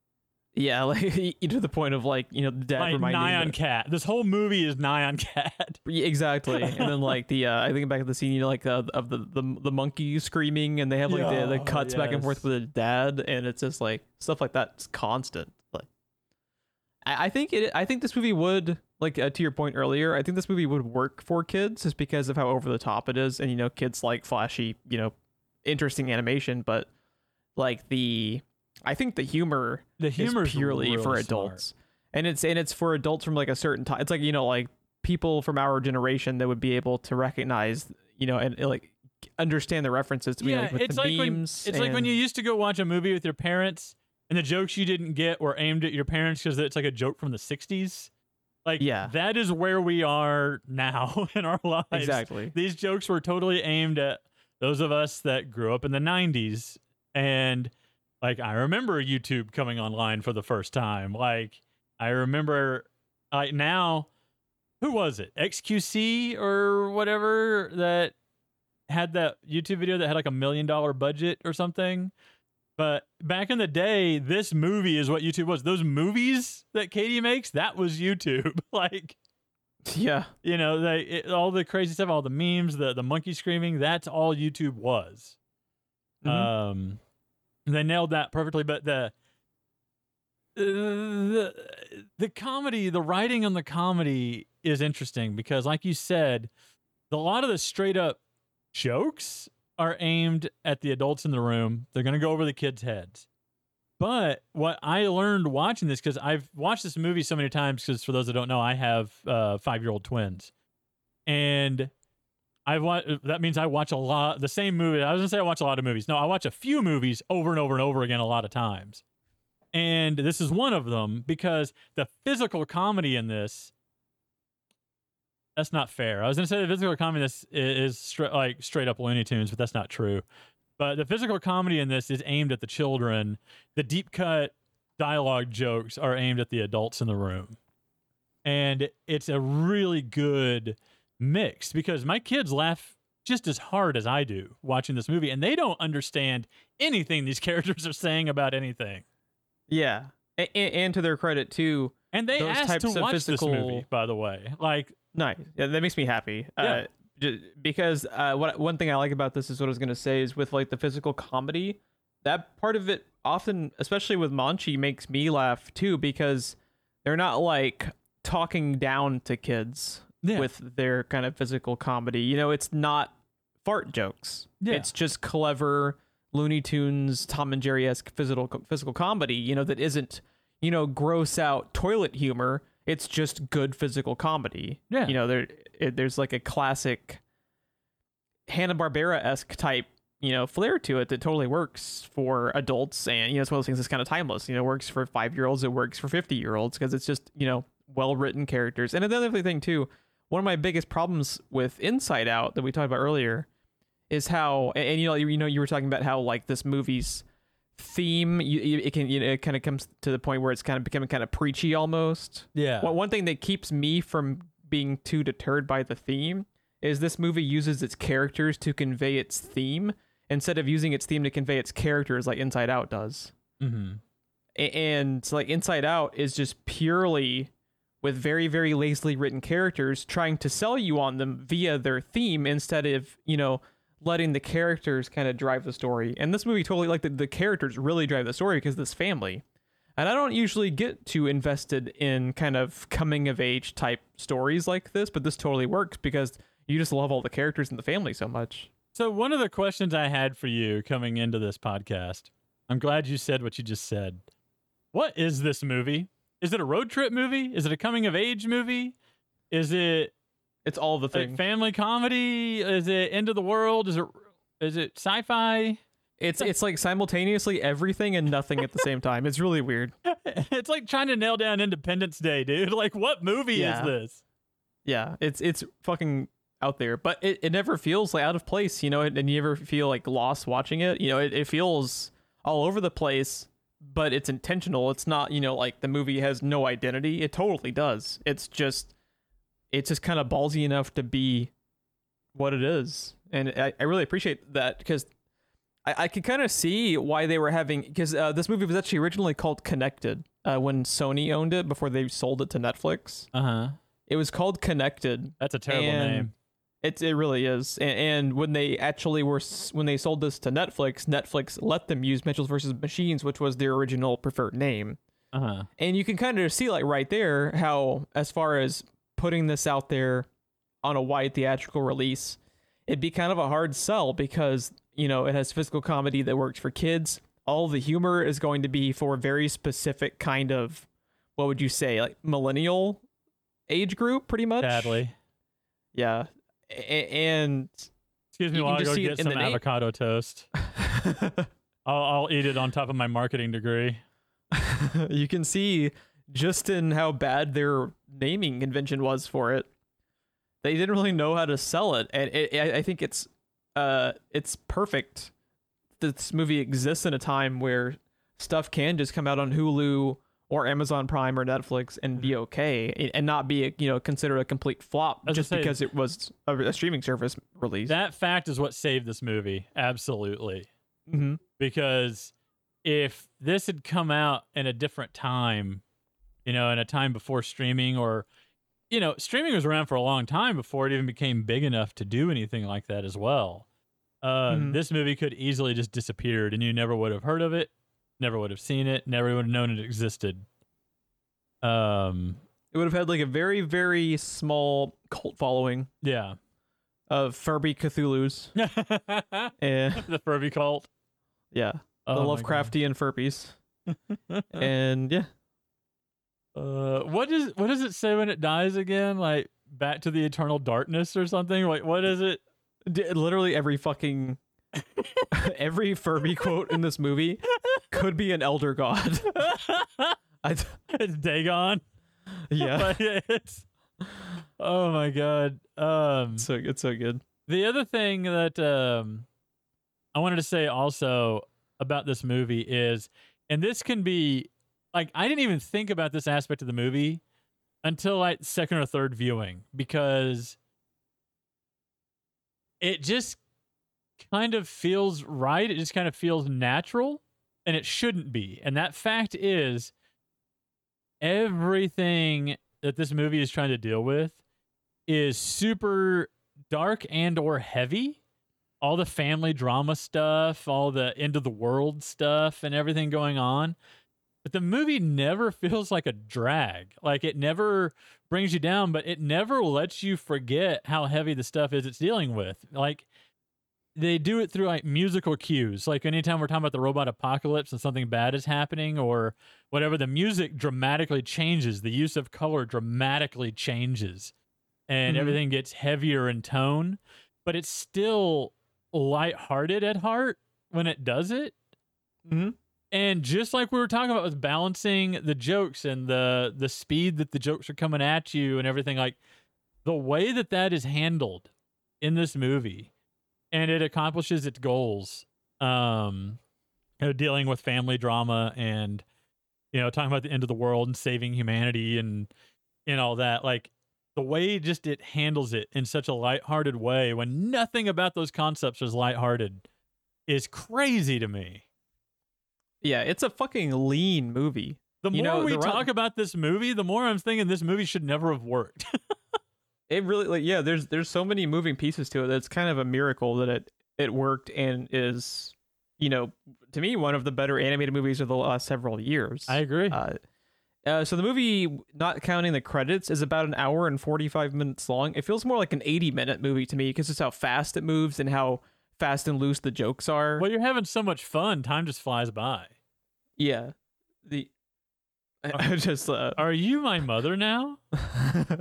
Yeah, [LAUGHS] like to the point of like you know the dad Like reminding Nyan the- Cat. This whole movie is Nyan Cat. [LAUGHS] Exactly, and then [LAUGHS] like the uh, I think back at the scene, you know, like uh, of the, the the monkey screaming, and they have like the, the Yeah, cuts back and forth with the dad, and it's just like stuff like that's constant. Like, I, I think it. I think this movie would like uh, to your point earlier. I think this movie would work for kids just because of how over the top it is, and you know, kids like flashy, you know, interesting animation, but like the I think the humor The humor is purely for adults and it's and it's for adults from like a certain time it's like you know like people from our generation that would be able to recognize you know and, like understand the references to Yeah, like with it's the like when memes it's like when you used to go watch a movie with your parents, and the jokes you didn't get were aimed at your parents because it's like a joke from the '60s. Like, Yeah. that is where we are now [LAUGHS] in our lives. exactly These jokes were totally aimed at those of us that grew up in the '90s, and like I remember YouTube coming online for the first time. Like I remember, like now, who was it? XQC or whatever that had that YouTube video that had like a million dollar budget or something. But back in the day, this movie is what YouTube was. Those movies that Katie makes, that was YouTube. [LAUGHS] like, yeah you know, they it, all the crazy stuff, all the memes, the the monkey screaming, that's all YouTube was. Mhm. Um, they nailed that perfectly. But the the the comedy, the writing on the comedy is interesting because, like you said, a lot of the straight up jokes are aimed at the adults in the room. They're going to go over the kids' heads. But what I learned watching this, because I've watched this movie so many times, because for those that don't know, I have uh, five year old twins. And I've watched, that means I watch a lot, the same movie. I was to say I watch a lot of movies. No, I watch a few movies over and over and over again a lot of times. And this is one of them because the physical comedy in this that's not fair. I was to say the physical comedy in this is, is stra- like straight up Looney Tunes, but that's not true. But the physical comedy in this is aimed at the children. The deep cut dialogue jokes are aimed at the adults in the room. And it's a really good mix because my kids laugh just as hard as I do watching this movie, and they don't understand anything these [LAUGHS] characters are saying about anything. yeah and, and to their credit too And they Those asked types to of watch physical- this movie, by the way. Like, nice yeah that makes me happy Yeah. uh because uh what one thing i like about this is what i was going to say is with like the physical comedy that part of it often especially with Monchi makes me laugh too because they're not like talking down to kids Yeah. with their kind of physical comedy. You know it's not fart jokes. Yeah. it's just clever looney tunes tom and jerry-esque physical physical comedy you know that isn't you know gross out toilet humor. It's just good physical comedy. Yeah. you know there it, there's like a classic Hanna Barbera esque type you know flair to it that totally works for adults. And you know it's one of those things that's kind of timeless. You know works for five year olds it works for 50 year olds because it's just you know well written characters. And another thing too one of my biggest problems with inside out that we talked about earlier is how and, and you know you, you know you were talking about how like this movie's theme you, it can you know it kind of comes to the point where it's kind of becoming kind of preachy almost Yeah. one, one thing that keeps me from being too deterred by the theme is this movie uses its characters to convey its theme instead of using its theme to convey its characters like Inside Out does. mm-hmm. And like Inside Out is just purely with very very lazily written characters trying to sell you on them via their theme instead of, you know, letting the characters kind of drive the story. And this movie totally like the, the characters really drive the story because this family. And I don't usually get too invested in kind of coming of age type stories like this, but this totally works because you just love all the characters in the family so much. So one of the questions I had for you coming into this podcast, I'm glad you said what you just said. What is this movie? Is it a road trip movie? Is it a coming of age movie? Is it It's all the things. family comedy? Is it end of the world? Is it is it sci-fi? It's it's like simultaneously everything and nothing at the same [LAUGHS] time. It's really weird. it's like trying to nail down Independence Day, dude. [LAUGHS] Like what movie Yeah. is this? Yeah, it's it's fucking out there, but it, it never feels like out of place, you know, and and you never feel like lost watching it. You know, it, it feels all over the place, but it's intentional. It's not, you know, like the movie has no identity. It totally does. It's just it's just kind of ballsy enough to be what it is. And I, I really appreciate that because I, I could kind of see why they were having because uh, this movie was actually originally called Connected uh, when Sony owned it before they sold it to Netflix. Uh-huh. It was called Connected, That's a terrible And- name. It it really is. And, and when they actually were when they sold this to Netflix, Netflix let them use Mitchell's versus Machines, which was their original preferred name. Uh-huh. And you can kind of see like right there how as far as putting this out there on a wide theatrical release, it'd be kind of a hard sell because, you know, it has physical comedy that works for kids. All the humor is going to be for a very specific kind of what would you say, like millennial age group pretty much. Sadly. Yeah. And Excuse me while I go get some avocado toast. [LAUGHS] I'll, I'll eat it on top of my marketing degree. [LAUGHS] you can see just in how bad their naming convention was for it. They didn't really know how to sell it, and it, I I think it's uh it's perfect. This movie exists in a time where stuff can just come out on Hulu or Amazon Prime or Netflix and be okay, and not be you know considered a complete flop just say- because it was a, a streaming service release. That fact is what saved this movie. Absolutely. hmm Because if this had come out in a different time, you know, in a time before streaming or you know, streaming was around for a long time before it even became big enough to do anything like that as well. Uh, Mhm. This movie could easily just disappeared, and you never would have heard of it, never would have seen it, never would have known it existed. Um, It would have had like a very very small cult following yeah, of Furby Cthulhu's, and [LAUGHS] [LAUGHS] the Furby cult. yeah, Oh the my God. Lovecraftian Furbies, [LAUGHS] and yeah, Uh, what does what does it say when it dies again? Like back to the eternal darkness or something? Like what is it? D- literally every fucking [LAUGHS] every Furby quote in this movie could be an elder god. [LAUGHS] I, it's Dagon. yeah, [LAUGHS] it's oh my god. Um, so it's so good. the other thing that um, I wanted to say also about this movie is, and this can be like I didn't even think about this aspect of the movie until like second or third viewing because it just kind of feels right. It just kind of feels natural, and it shouldn't be. And that fact is everything that this movie is trying to deal with is super dark and or heavy all the family drama stuff all the end of the world stuff and everything going on but the movie never [LAUGHS] feels like a drag like it never brings you down but it never lets you forget how heavy the stuff is it's dealing with like they do it through like musical cues like anytime we're talking about the robot apocalypse and something bad is happening or whatever the music dramatically changes the use of color dramatically changes and Mhm. everything gets heavier in tone but it's still lighthearted at heart when it does it. Mm-hmm. And just like we were talking about with balancing the jokes and the the speed that the jokes are coming at you and everything, like the way that that is handled in this movie, and it accomplishes its goals. Um, you know, dealing with family drama and you know talking about the end of the world and saving humanity and and all that. Like the way just it handles it in such a lighthearted way when nothing about those concepts is lighthearted is crazy to me. Yeah, it's a fucking lean movie. The more know, we the run- talk about this movie, the more I'm thinking this movie should never have worked. [LAUGHS] It really like yeah, there's there's so many moving pieces to it that's kind of a miracle that it it worked and is you know, to me one of the better animated movies of the last several years. I agree. Uh, uh, so the movie, not counting the credits, is about an hour and forty-five minutes long. It feels more like an eighty-minute movie to me because it's how fast it moves and how fast and loose the jokes are. well, you're having so much fun, time just flies by. Yeah, the [LAUGHS] I I just uh, Are you my mother now? [LAUGHS]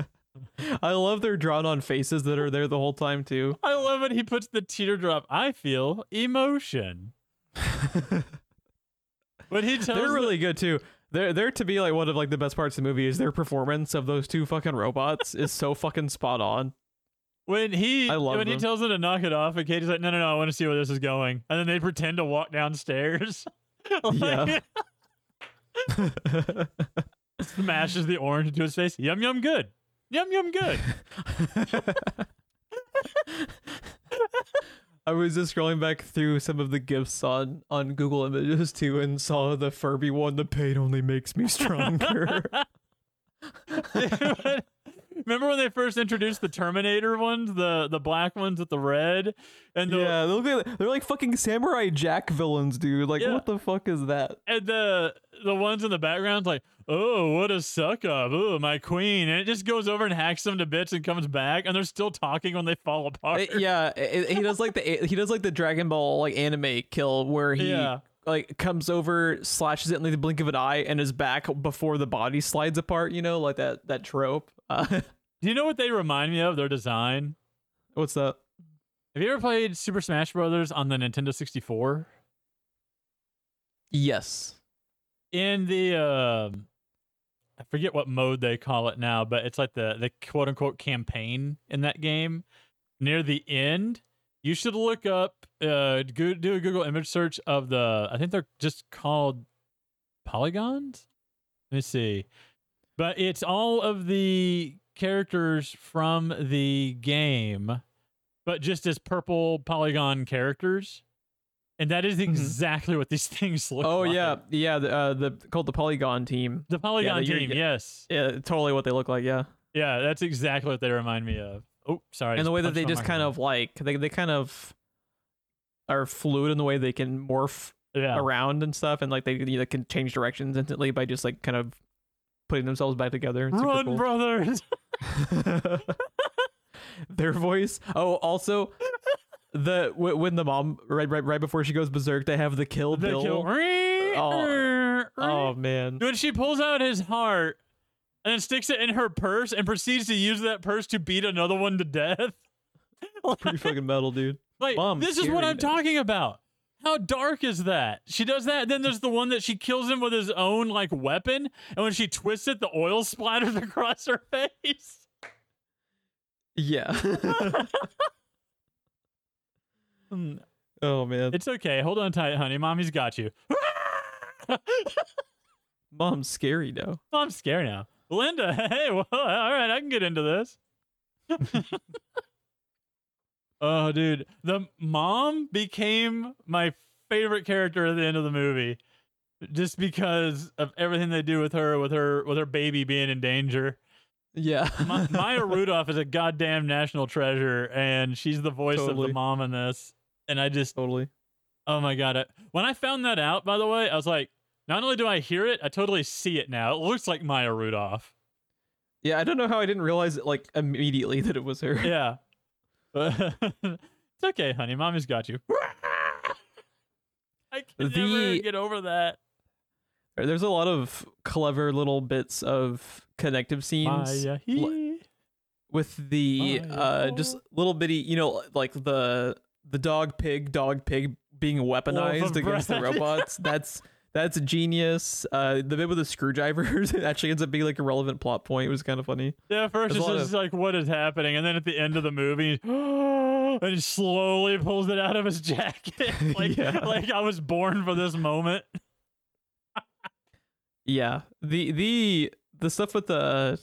I love their drawn-on faces that are there the whole time too. I love it. He puts the teardrop. I feel emotion. [LAUGHS] When he tells They're the- really good too. They're they're to be like one of like the best parts of the movie is their performance of those two fucking robots is so fucking spot on. when he I love when he tells them to knock it off, and Katie's like, "No, no, no, I want to see where this is going," and then they pretend to walk downstairs. [LAUGHS] Like, Yeah. [LAUGHS] smashes the orange into his face. Yum yum good. Yum yum good. [LAUGHS] I was just scrolling back through some of the gifs on on Google Images too, and saw the Furby one. The pain only makes me stronger. [LAUGHS] Remember when they first introduced the Terminator ones, the the black ones with the red, and the yeah, they look like, they're like fucking Samurai Jack villains, dude. Like, Yeah. what the fuck is that? and the the ones in the background like, oh, what a suck up, oh my queen, and it just goes over and hacks them to bits and comes back, and they're still talking when they fall apart. Uh, yeah, [LAUGHS] it- he does like the he does like the Dragon Ball like anime kill where he Yeah. like comes over, slashes it in the blink of an eye, and is back before the body slides apart. You know, like that that trope. Uh, [LAUGHS] Do you know what they remind me of? Their design. what's that? Have you ever played Super Smash Brothers on the Nintendo 64? Yes. in the um I forget what mode they call it now, but it's like the the quote unquote campaign in that game. Near the end, you should look up uh go, do a Google image search of the I think they're just called polygons. Let me see. But it's all of the characters from the game, but just as purple polygon characters. And that is exactly what these [LAUGHS] things look like. Oh like. yeah, yeah. The, uh, the called the Polygon team. The Polygon the- team, yeah. yes. Yeah, totally what they look like. Yeah, Yeah, that's exactly what they remind me of. Oh, sorry. And the way that they just kind microphone. of like they they kind of are fluid in the way they can morph yeah. around and stuff, and like they, they can change directions instantly by just like kind of putting themselves back together. It's Run, cool. brothers. [LAUGHS] Their voice. Oh, also the w- when the mom right right right before she goes berserk, they have the Kill They Bill. kill. Oh. Oh man, When she pulls out his heart and then sticks it in her purse and proceeds to use that purse to beat another one to death. [LAUGHS] pretty fucking metal, dude. Like, Mom, this is what I'm talking about. How dark is that? She does that. Then there's the one that she kills him with his own like weapon, and when she twists it, the oil splatters [LAUGHS] across her face. Yeah. [LAUGHS] Hmm, oh man, It's okay. Hold on tight, honey. Mommy's got you. [LAUGHS] mom's scary now. Mom's scary now. Linda, [LAUGHS] hey, well, all right, I can get into this. [LAUGHS] oh, dude, the mom became my favorite character at the end of the movie, just because of everything they do with her, with her, with her baby being in danger. Yeah. Ma- Maya Rudolph is a goddamn national treasure, and she's the voice of the mom in this. And I just, totally. oh my god! I, when I found that out, by the way, I was like, not only do I hear it, I totally see it now. It looks like Maya Rudolph. Yeah, I don't know how I didn't realize it like immediately [LAUGHS] that it was her. Yeah. [LAUGHS] it's okay, honey. Mommy's got you. I can never get over that. There's a lot of clever little bits of connective scenes Maya, he. with the Oh, uh just little bitty, you know, like the the dog pig dog pig being weaponized against the robots. [LAUGHS] That's that's genius. Uh the bit with the screwdrivers [LAUGHS] it actually ends up being like a relevant plot point. It was kind of funny. Yeah, first There's it's just like what is happening, and then at the end of the movie, [GASPS] and he slowly pulls it out of his [LAUGHS] jacket, like Yeah. like I was born for this moment. Yeah. The the the stuff with the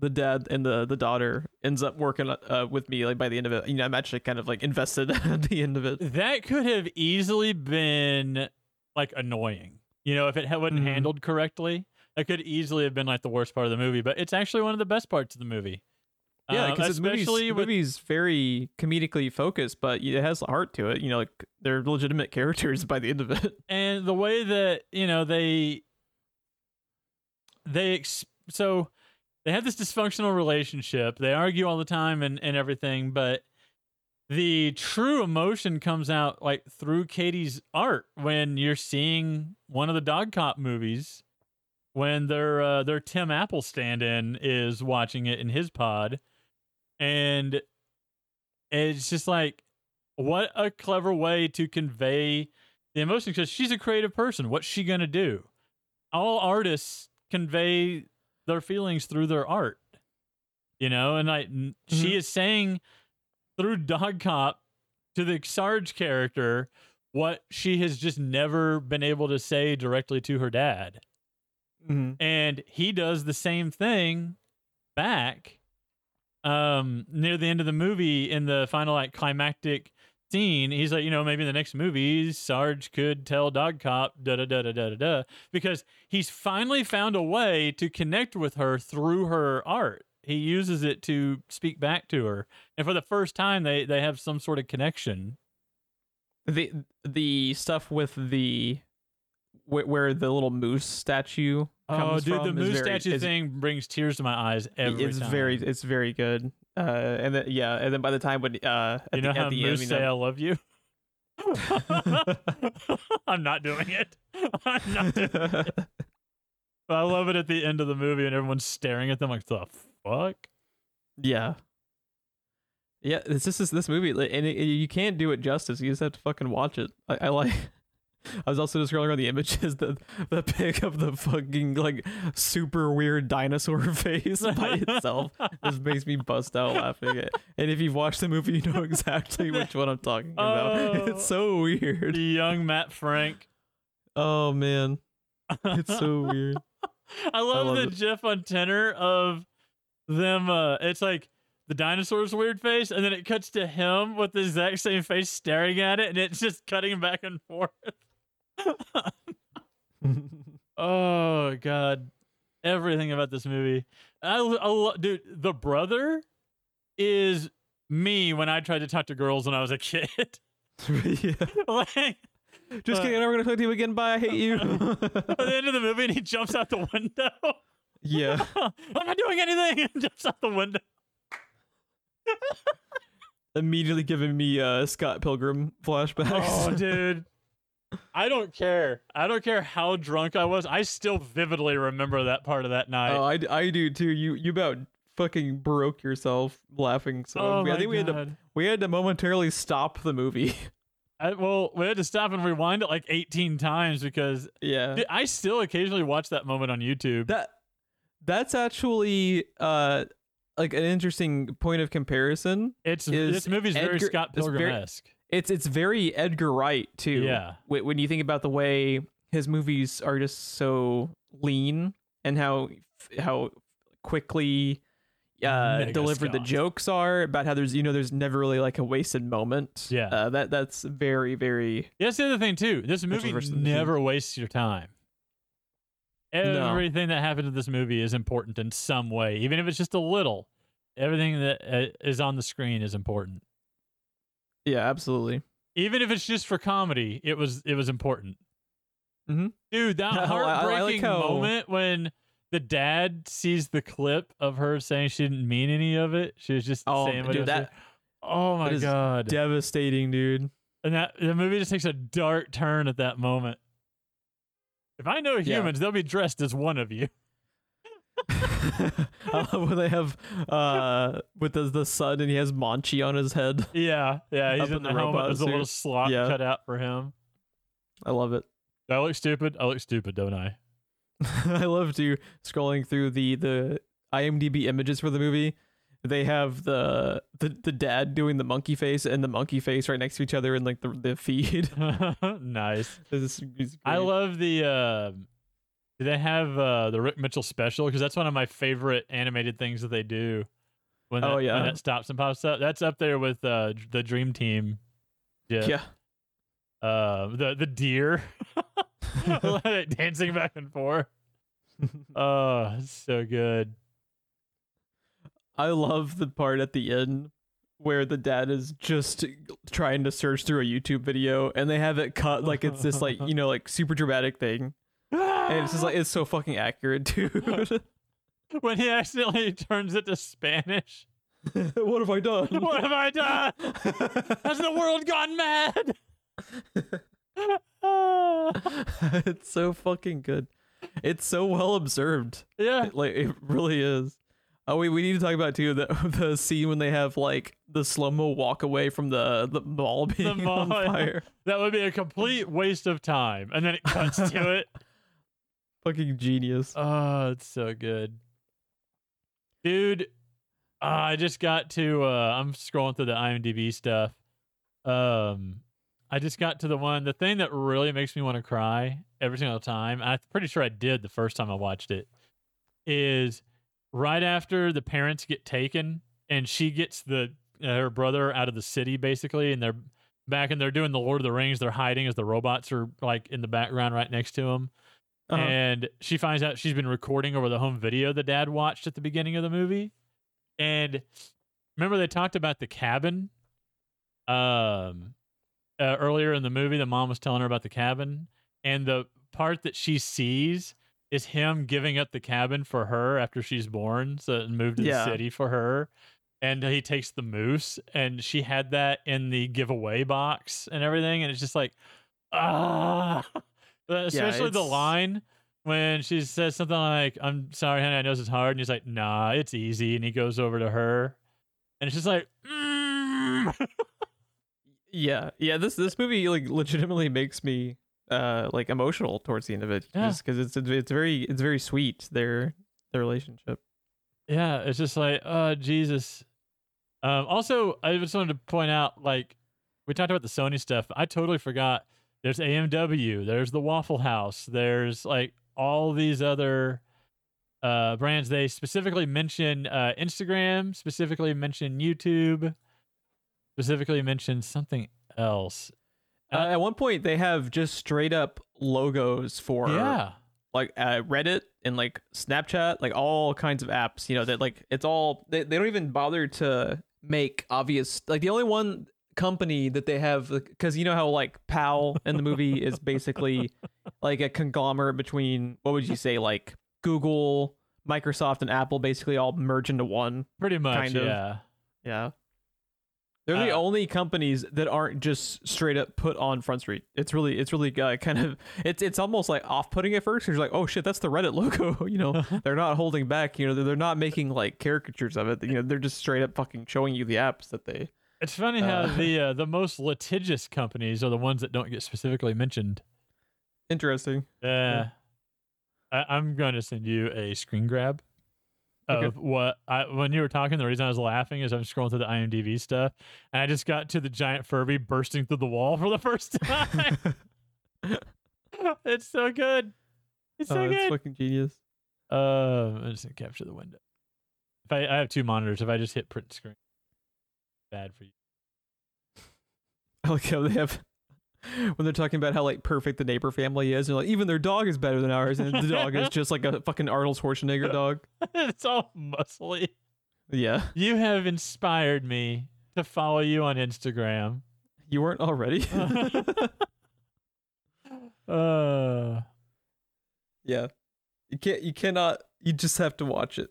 the dad and the the daughter ends up working uh, with me like by the end of it. You know, I'm actually kind of like invested [LAUGHS] at the end of it. That could have easily been like annoying, you know, if it wasn't Mhm. handled correctly. That could easily have been like the worst part of the movie, but it's actually one of the best parts of the movie. Yeah, Uh, because the movie's, especially the with movie's very comedically focused, but it has heart to it. You know, like they're legitimate [LAUGHS] characters by the end of it. and the way that you know they they ex- so they have this dysfunctional relationship they argue all the time and, and everything but the true emotion comes out like through katie's art when you're seeing one of the dog cop movies when their uh, their tim apple stand-in is watching it in his pod and it's just like what a clever way to convey the emotion because she's a creative person. What's she gonna do? All artists convey their feelings through their art, you know. And like n she is saying through Dog Cop to the Sarge character what she has just never been able to say directly to her dad, Mm-hmm. and he does the same thing back um near the end of the movie in the final like climactic scene he's like you know maybe in the next movie sarge could tell dog cop da da da da da da da because he's finally found a way to connect with her through her art. He uses it to speak back to her. And for the first time they they have some sort of connection. The the stuff with the where, where the little moose statue oh, comes oh dude the moose very, statue is- thing brings tears to my eyes every it's time. very it's very good. Uh, and then yeah, and then by the time when uh, at you know the, how the moose end, say you i love you [LAUGHS] i'm not doing it [LAUGHS] i'm not doing it But [LAUGHS] I love it at the end of the movie and everyone's staring at them like the fuck. yeah, yeah. this just this, this movie, like, and it, you can't do it justice. You just have to fucking watch it. I, I like. I was also just scrolling around the images, the the pic of the fucking like super weird dinosaur [LAUGHS] face by itself just makes me bust out laughing. And if you've watched the movie, you know exactly which one I'm talking about. Oh. It's so weird. The young Matt Frank. Oh man, it's so [LAUGHS] weird. I love, love the it. gif on tenor of them. Uh, it's like the dinosaur's weird face, and then it cuts to him with the exact same face staring at it, and it's just cutting back and forth. [LAUGHS] oh god, everything about this movie. I, I dude, the brother is me when I tried to talk to girls when I was a kid. [LAUGHS] [LAUGHS] yeah. like Just Uh, kidding. I'm never gonna talk to you again. Bye. I hate you. at the end of the movie, and he jumps out the window. yeah. I'm not doing anything. And jumps out the window. Immediately giving me uh, Scott Pilgrim flashbacks. Oh, dude. I don't care. I don't care how drunk I was. I still vividly remember that part of that night. Oh, I, I do too. You you about fucking broke yourself laughing. So oh I think we had to we had to momentarily stop the movie. [LAUGHS] I, well, we had to stop and rewind it like 18 times because yeah. dude, I still occasionally watch that moment on YouTube. That that's actually uh like an interesting point of comparison. it's is this movie's very Scott Pilgrim esque. It's it's very Edgar Wright too. Yeah. Wh- When you think about the way his movies are just so lean and how how quickly uh delivered the jokes are about how there's you know there's never really like a wasted moment. Yeah. Uh, that that's very very Yeah, that's the other thing too. This movie never wastes your time. No. Everything that happened in this movie is important in some way, even if it's just a little. Everything that uh, is on the screen is important. Yeah absolutely. Even if it's just for comedy, it was it was important. Mhm. Dude, that [LAUGHS] I- I like heartbreaking how- moment when the dad sees the clip of her saying she didn't mean any of it. She was just Oh, saying dude, that Oh my that god. devastating, dude. And that the movie just takes a dark turn at that moment. If I know Yeah. humans, they'll be dressed as one of you. [LAUGHS] I love when they have uh with the the sun and he has Monchi on his head. Yeah, yeah, he's in, in the, the helmet. robot There's a little slot Yeah. cut out for him. I love it. Do I look stupid? I look stupid, don't I? [LAUGHS] I love to scrolling through the the IMDb images for the movie. They have the the, the dad doing the monkey face and the monkey face right next to each other in like the, the feed. [LAUGHS] nice. [LAUGHS] This is I love the. Uh, do they have uh, the Rick Mitchell special? Because that's one of my favorite animated things that they do. When that, Oh, yeah. when that stops and pops up, that's up there with uh, the Dream Team. Yeah. yeah. Uh, the the deer [LAUGHS] dancing back and forth. [LAUGHS] Oh, so good. I love the part at the end where the dad is just trying to search through a YouTube video and they have it cut like it's this like you know like super dramatic thing and it's just like it's so fucking accurate dude. [LAUGHS] when he accidentally turns it to Spanish. [LAUGHS] what have I done? [LAUGHS] What have I done? Has the world gone mad? It's so fucking good. It's so well observed. yeah. It, like it really is. Oh wait, we need to talk about too the the scene when they have like the slow mo walk away from the the mall being mall, on yeah. fire. That would be a complete waste of time. And then it cuts to it. Fucking genius. Oh, it's so good. Dude, uh, I just got to uh I'm scrolling through the IMDb stuff. Um I just got to the one the thing that really makes me want to cry every single time. I'm pretty sure I did the first time I watched it. Is right after the parents get taken and she gets the uh, her brother out of the city basically and they're back and they're doing the Lord of the Rings. They're hiding as the robots are like in the background right next to them Uh-huh. and she finds out she's been recording over the home video the dad watched at the beginning of the movie. And remember they talked about the cabin um uh, earlier in the movie the mom was telling her about the cabin and the part that she sees is him giving up the cabin for her after she's born so and moved to Yeah. the city for her and he takes the moose and she had that in the giveaway box and everything and it's just like ah [LAUGHS] especially the line when she says something like i'm sorry honey i know this is hard and he's like nah it's easy and he goes over to her and it's just like mm. [LAUGHS] Yeah, yeah. This this movie like legitimately makes me uh like emotional towards the end of it, Yeah. just because it's it's very it's very sweet their their relationship. Yeah, it's just like, oh Jesus. Um, also, I just wanted to point out, like, we talked about the Sony stuff. I totally forgot. There's AMW. There's the Waffle House. There's like all these other uh, brands. They specifically mention uh, Instagram. Specifically mention YouTube. Specifically mention something else. Uh, at one point, they have just straight up logos for yeah. like uh, Reddit and like Snapchat, like all kinds of apps. You know that like it's all they, they don't even bother to make obvious. Like the only one company that they have because you know how like PAL in the movie is basically like a conglomerate between what would you say like Google, Microsoft, and Apple basically all merge into one. Pretty much. kind of. yeah. Yeah. They're the Uh, only companies that aren't just straight up put on Front Street. It's really, it's really uh, kind of, it's it's almost like off putting at first. You're like, oh shit, that's the Reddit logo. [LAUGHS] you know, [LAUGHS] they're not holding back. You know, they're, they're not making like caricatures of it. You know, they're just straight up fucking showing you the apps that they. It's funny how Uh, [LAUGHS] the uh, the most litigious companies are the ones that don't get specifically mentioned. Interesting. Yeah. I, I'm going to send you a screen grab of Okay. what I when you were talking. The reason I was laughing is I'm scrolling through the IMDb stuff, and I just got to the giant Furby bursting through the wall for the [LAUGHS] first [LAUGHS] time. it's so good. It's so oh, good. fucking genius. Uh, I'm just gonna capture the window. If I, I have two monitors, if I just hit print screen, bad for you. [LAUGHS] I like how they have [LAUGHS] when they're talking about how like perfect the neighbor family is, and like even their dog is better than ours, and the dog is just like a [LAUGHS] fucking Arnold Schwarzenegger dog. it's all muscly. Yeah, You have inspired me to follow you on Instagram. you weren't already. Uh, Yeah. You can't you cannot you just have to watch it.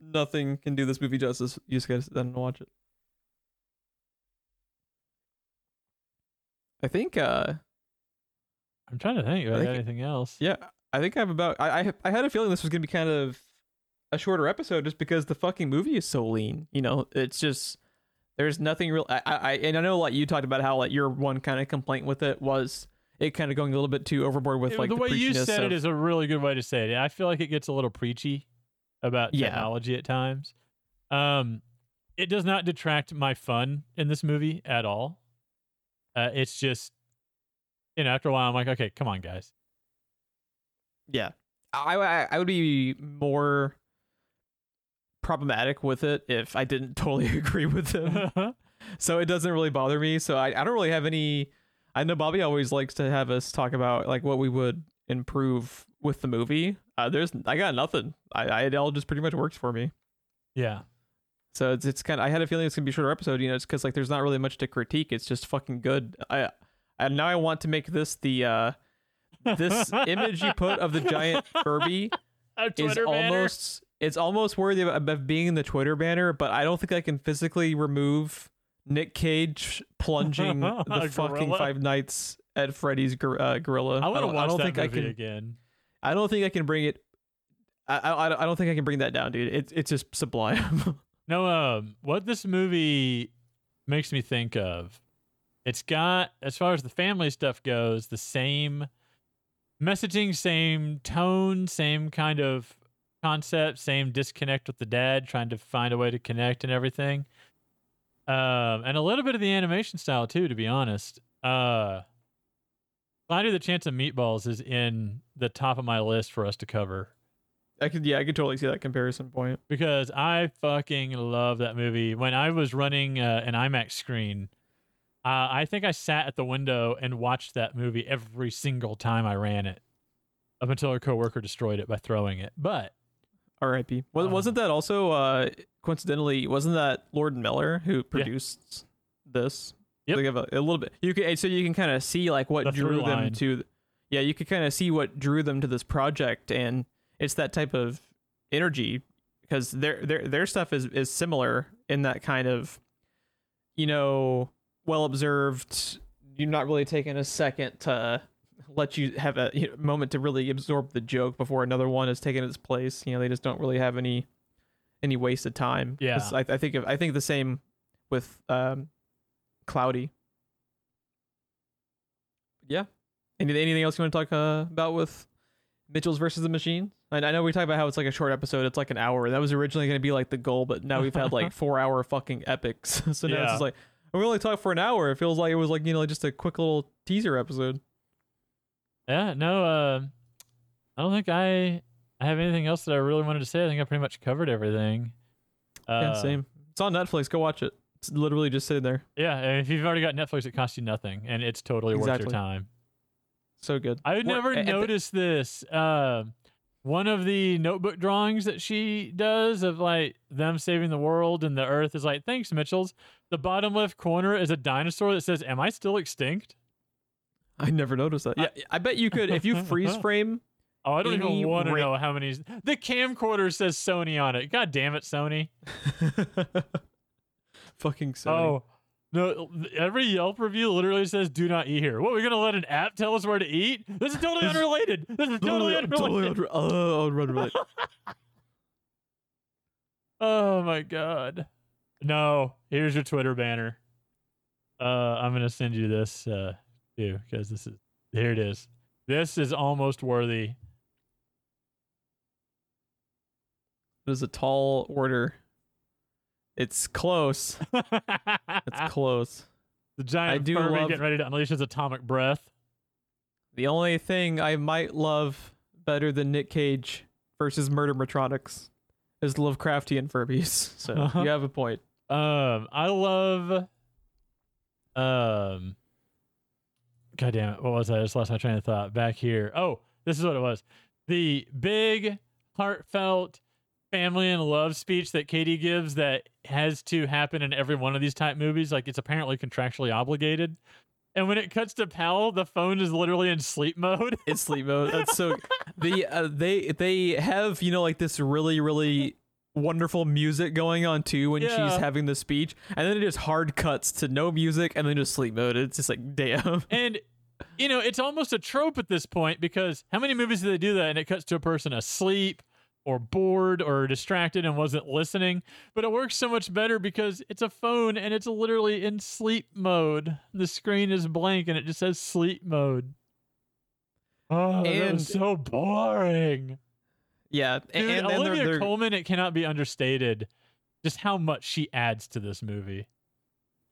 Nothing can do this movie justice. You just gotta sit down and watch it. I think uh I'm trying to think. If I I think- anything else? yeah, I think I have about I I, I had a feeling this was gonna be kind of a shorter episode just because the fucking movie is so lean. You know, it's just there's nothing real. I, I and I know like you talked about how like your one kind of complaint with it was it kind of going a little bit too overboard with like the, the, way you said of- it is a really good way to say it. I feel like it gets a little preachy about Yeah. technology at times. Um, it does not detract my fun in this movie at all. Uh, it's just, you know, after a while, I'm like, okay, come on, guys. Yeah, I, I I would be more problematic with it if I didn't [LAUGHS] totally agree with them. so it doesn't really bother me. So I, I don't really have any. I know Bobby always likes to have us talk about like what we would improve with the movie. Uh, there's I got nothing. I, I it all just pretty much works for me. yeah. So it's it's kind of I had a feeling it's gonna be a shorter episode. You know, it's because like there's not really much to critique. It's just fucking good. I and now I want to make this the uh this [LAUGHS] image you put of the giant [LAUGHS] Furby is Twitter banner. almost it's almost worthy of, of being in the Twitter banner, but I don't think I can physically remove Nick Cage plunging [LAUGHS] the fucking? Five Nights at Freddy's gor- uh, gorilla. I want to don't, watch I don't that think I can. again. I don't think I can bring it. I, I, I don't think I can bring that down, dude. It's it's just sublime. No, um, what this movie makes me think of, it's got, as far as the family stuff goes, the same messaging, same tone, same kind of concept, same disconnect with the dad, trying to find a way to connect and everything. Um, and a little bit of the animation style too, to be honest. Uh, Cloudy with a Chance of Meatballs is in the top of my list for us to cover I could yeah, I could totally see that comparison point. because I fucking love that movie. When I was running uh, an IMAX screen, uh, I think I sat at the window and watched that movie every single time I ran it, up until a coworker destroyed it by throwing it. But R.I.P. Was, Uh, wasn't that also uh coincidentally? Wasn't that Lord Miller who produced this? Yep. Have a, a little bit. You can so you can kind of see like what The drew them line. to. Yeah, you could kind of see what drew them to this project, and it's that type of energy because their their their stuff is is similar in that kind of, you know, well observed. You're not really taking a second to let you have a you know, moment to really absorb the joke before another one is taking its place. You know, they just don't really have any any wasted time. Yeah. I, I think of, I think the same with um, Cloudy. Yeah. Any, anything else you want to talk uh, about with Mitchell's versus the Machine? I, I know we talked about how it's like a short episode. It's like an hour. That was originally going to be like the goal, but now we've had like [LAUGHS] four hour fucking epics. [LAUGHS] so now it's just like we only talked for an hour. It feels like it was like you know just a quick little teaser episode. yeah, no, uh, I don't think I I have anything else that I really wanted to say. I think I pretty much covered everything. Uh, yeah, same. It's on Netflix. Go watch it. It's literally just sitting there. Yeah, and if you've already got Netflix, it costs you nothing, and it's totally worth your time. So good. I We're- never a- at the- noticed this. Uh, one of the notebook drawings that she does of like them saving the world and the earth is like, thanks, Mitchells. The bottom left corner is a dinosaur that says, Am I still extinct? I never noticed that. Yeah, I bet you could if you [LAUGHS] freeze frame. Oh, I don't even want to ra- know how many. The camcorder says Sony on it. God damn it, Sony. [LAUGHS] Fucking Sony. Oh, no. Every Yelp review literally says, Do not eat here. What, we're going to let an app tell us where to eat? This is totally unrelated. This is totally unrelated. totally unre- oh, unrelated. [LAUGHS] Oh my god. No, here's your Twitter banner. Uh I'm going to send you this uh too cuz this is here it is. This is almost worthy. It is a tall order. It's close. [LAUGHS] It's close. the giant I do Furby love- getting ready to unleash his atomic breath. The only thing I might love better than Nick Cage versus Murder Metronics is Lovecraftian Furbies. [LAUGHS] So Uh-huh. you have a point. Um I love um God damn it. What was that? I just lost my train of thought. Back here. Oh, this is what it was. The big, heartfelt family and love speech that Katie gives that has to happen in every one of these type movies. Like it's apparently contractually obligated. And when it cuts to Pal, the phone is literally in sleep mode. It's [LAUGHS] sleep mode. That's so the uh, they they have you know like this really really wonderful music going on too when Yeah. she's having the speech, and then it just hard cuts to no music and then just sleep mode. It's just like damn. [LAUGHS] and you know, it's almost a trope at this point because how many movies do they do that and it cuts to a person asleep or bored or distracted and wasn't listening. But it works so much better because it's a phone and it's literally in sleep mode. The screen is blank and it just says sleep mode. Oh, that And- was so boring. Yeah, Dude, and, and Olivia they're, they're, Colman, it cannot be understated just how much she adds to this movie.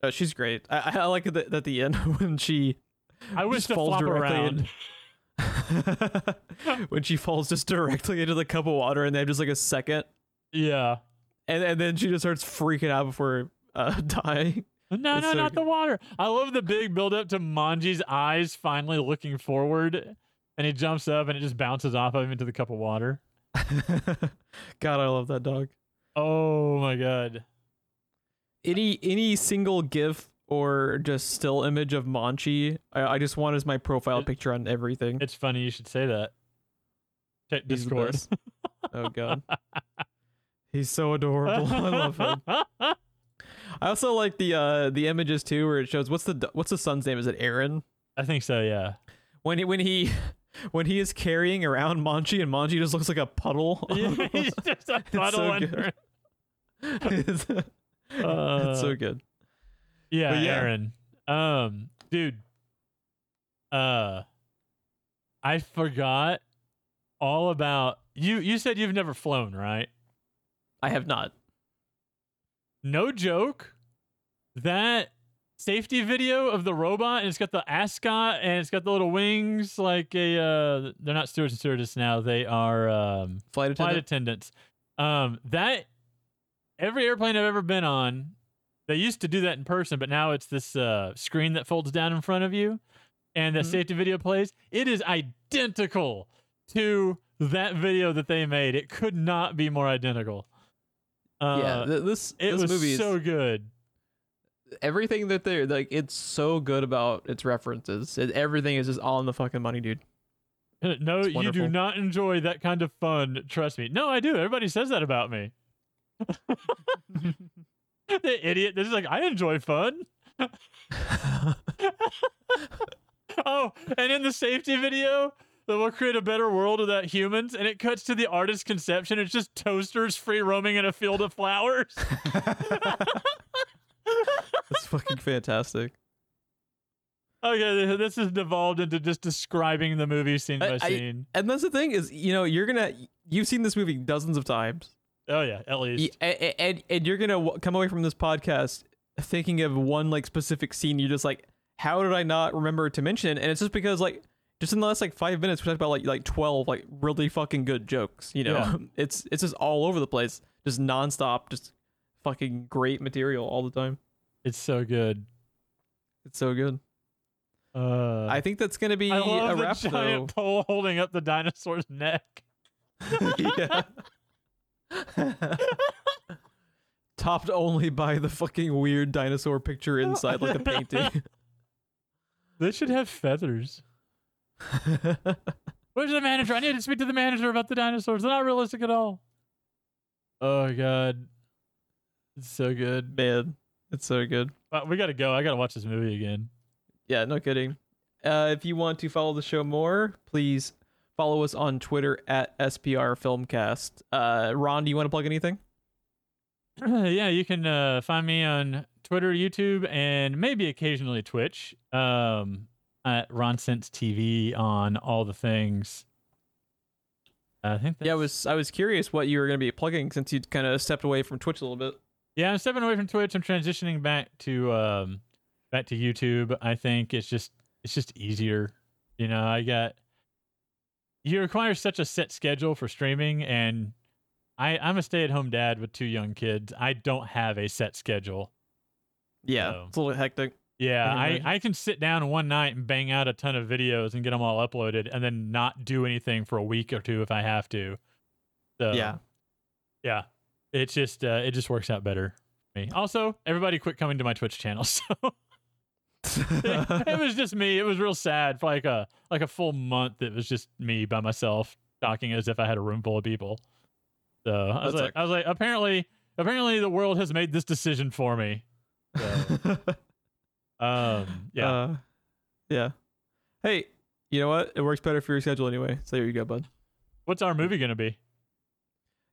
uh, she's great. I, I like it at the end [LAUGHS] when she I wish just to falls flop directly around. in- [LAUGHS] when she falls just directly into the cup of water and they have just like a second Yeah. and and then she just starts freaking out before uh [LAUGHS] dying No, It's no, so not the water. I love the big build up to Monchi's eyes finally looking forward, and he jumps up and it just bounces off of him into the cup of water. [LAUGHS] god i love that dog Oh my god. any any single gif or just still image of Monchi, I, I just want as my profile It- picture on everything. It's funny you should say that. Check Discord. [LAUGHS] oh god, he's so adorable. I love him. [LAUGHS] I also like the uh the images too, where it shows what's the what's the son's name? Is it Aaron? I think so, yeah. When he when he [LAUGHS] when he is carrying around Monchi and Monchi just looks like a puddle. Yeah, He's just a puddle so under. good. it's, Uh, it's so good. Yeah, But yeah. Aaron. Um, dude. Uh I forgot all about you you said you've never flown, right? I have not. No joke. That safety video of the robot and it's got the ascot and it's got the little wings like a uh they're not stewards and stewardess now. They are um Flight flight attendants. Um, that every airplane I've ever been on, they used to do that in person, but now it's this uh, screen that folds down in front of you, and the Mhm. safety video plays. It is identical to that video that they made. It could not be more identical. Uh, yeah, th- this it this was movie is so good. everything that they're like. It's so good about its references. It, everything is just on the fucking money, dude. No, you do not enjoy that kind of fun. Trust me. No, I do. Everybody says that about me. [LAUGHS] [LAUGHS] [LAUGHS] the idiot. This is like I enjoy fun. [LAUGHS] Oh, and in the safety video, that will create a better world without humans, and it cuts to the artist's conception. It's just toasters free roaming in a field of flowers. [LAUGHS] That's fucking fantastic. okay, this has devolved into just describing the movie scene by I- I- scene. And that's the thing is, you know, you're gonna you've seen this movie dozens of times, oh yeah, at least. a- a- and and you're gonna w- come away from this podcast thinking of one like specific scene. You're just like, how did I not remember to mention it? And it's just because like just in the last like five minutes we talked about like like twelve like really fucking good jokes. You know, Yeah. [LAUGHS] it's it's just all over the place, just nonstop, just fucking great material all the time. It's so good. It's so good. Uh, I think that's gonna be I love a the wrap giant pole holding up the dinosaur's neck. [LAUGHS] yeah. [LAUGHS] Topped only by the fucking weird dinosaur picture inside like a painting. [LAUGHS] They should have feathers. [LAUGHS] Where's the manager? I need to speak to the manager about the dinosaurs. They're not realistic at all. Oh god, it's so good. Man, it's so good. But we gotta go. I gotta watch this movie again. Yeah, no kidding. Uh, if you want to follow the show more, please follow us on Twitter at SPR Filmcast. Uh, Ron, do you want to plug anything? [CLEARS THROAT] yeah, you can uh, find me on Twitter, YouTube, and maybe occasionally Twitch. Um, at Ron Sense TV on all the things. I think. That's, Yeah, I was I was curious what you were going to be plugging since you kind of stepped away from Twitch a little bit. Yeah, I'm stepping away from Twitch. I'm transitioning back to um back to YouTube. I think it's just it's just easier. You know, I got you require such a set schedule for streaming and I I'm a stay-at-home dad with two young kids. I don't have a set schedule. Yeah, So- it's a little hectic. Yeah, I can I. I can sit down one night and bang out a ton of videos and get them all uploaded and then not do anything for a week or two if I have to. So, yeah, yeah, it's just uh, it just works out better for me. Also, everybody quit coming to my Twitch channel, [LAUGHS] so [LAUGHS] it was just me. It was real sad for like a like a full month. It was just me by myself talking as if I had a room full of people. So I was like, I was like, apparently, apparently the world has made this decision for me. So, [LAUGHS] um, yeah, Uh, yeah. Hey, you know what? It works better for your schedule anyway. So there you go, bud. what's our movie gonna be?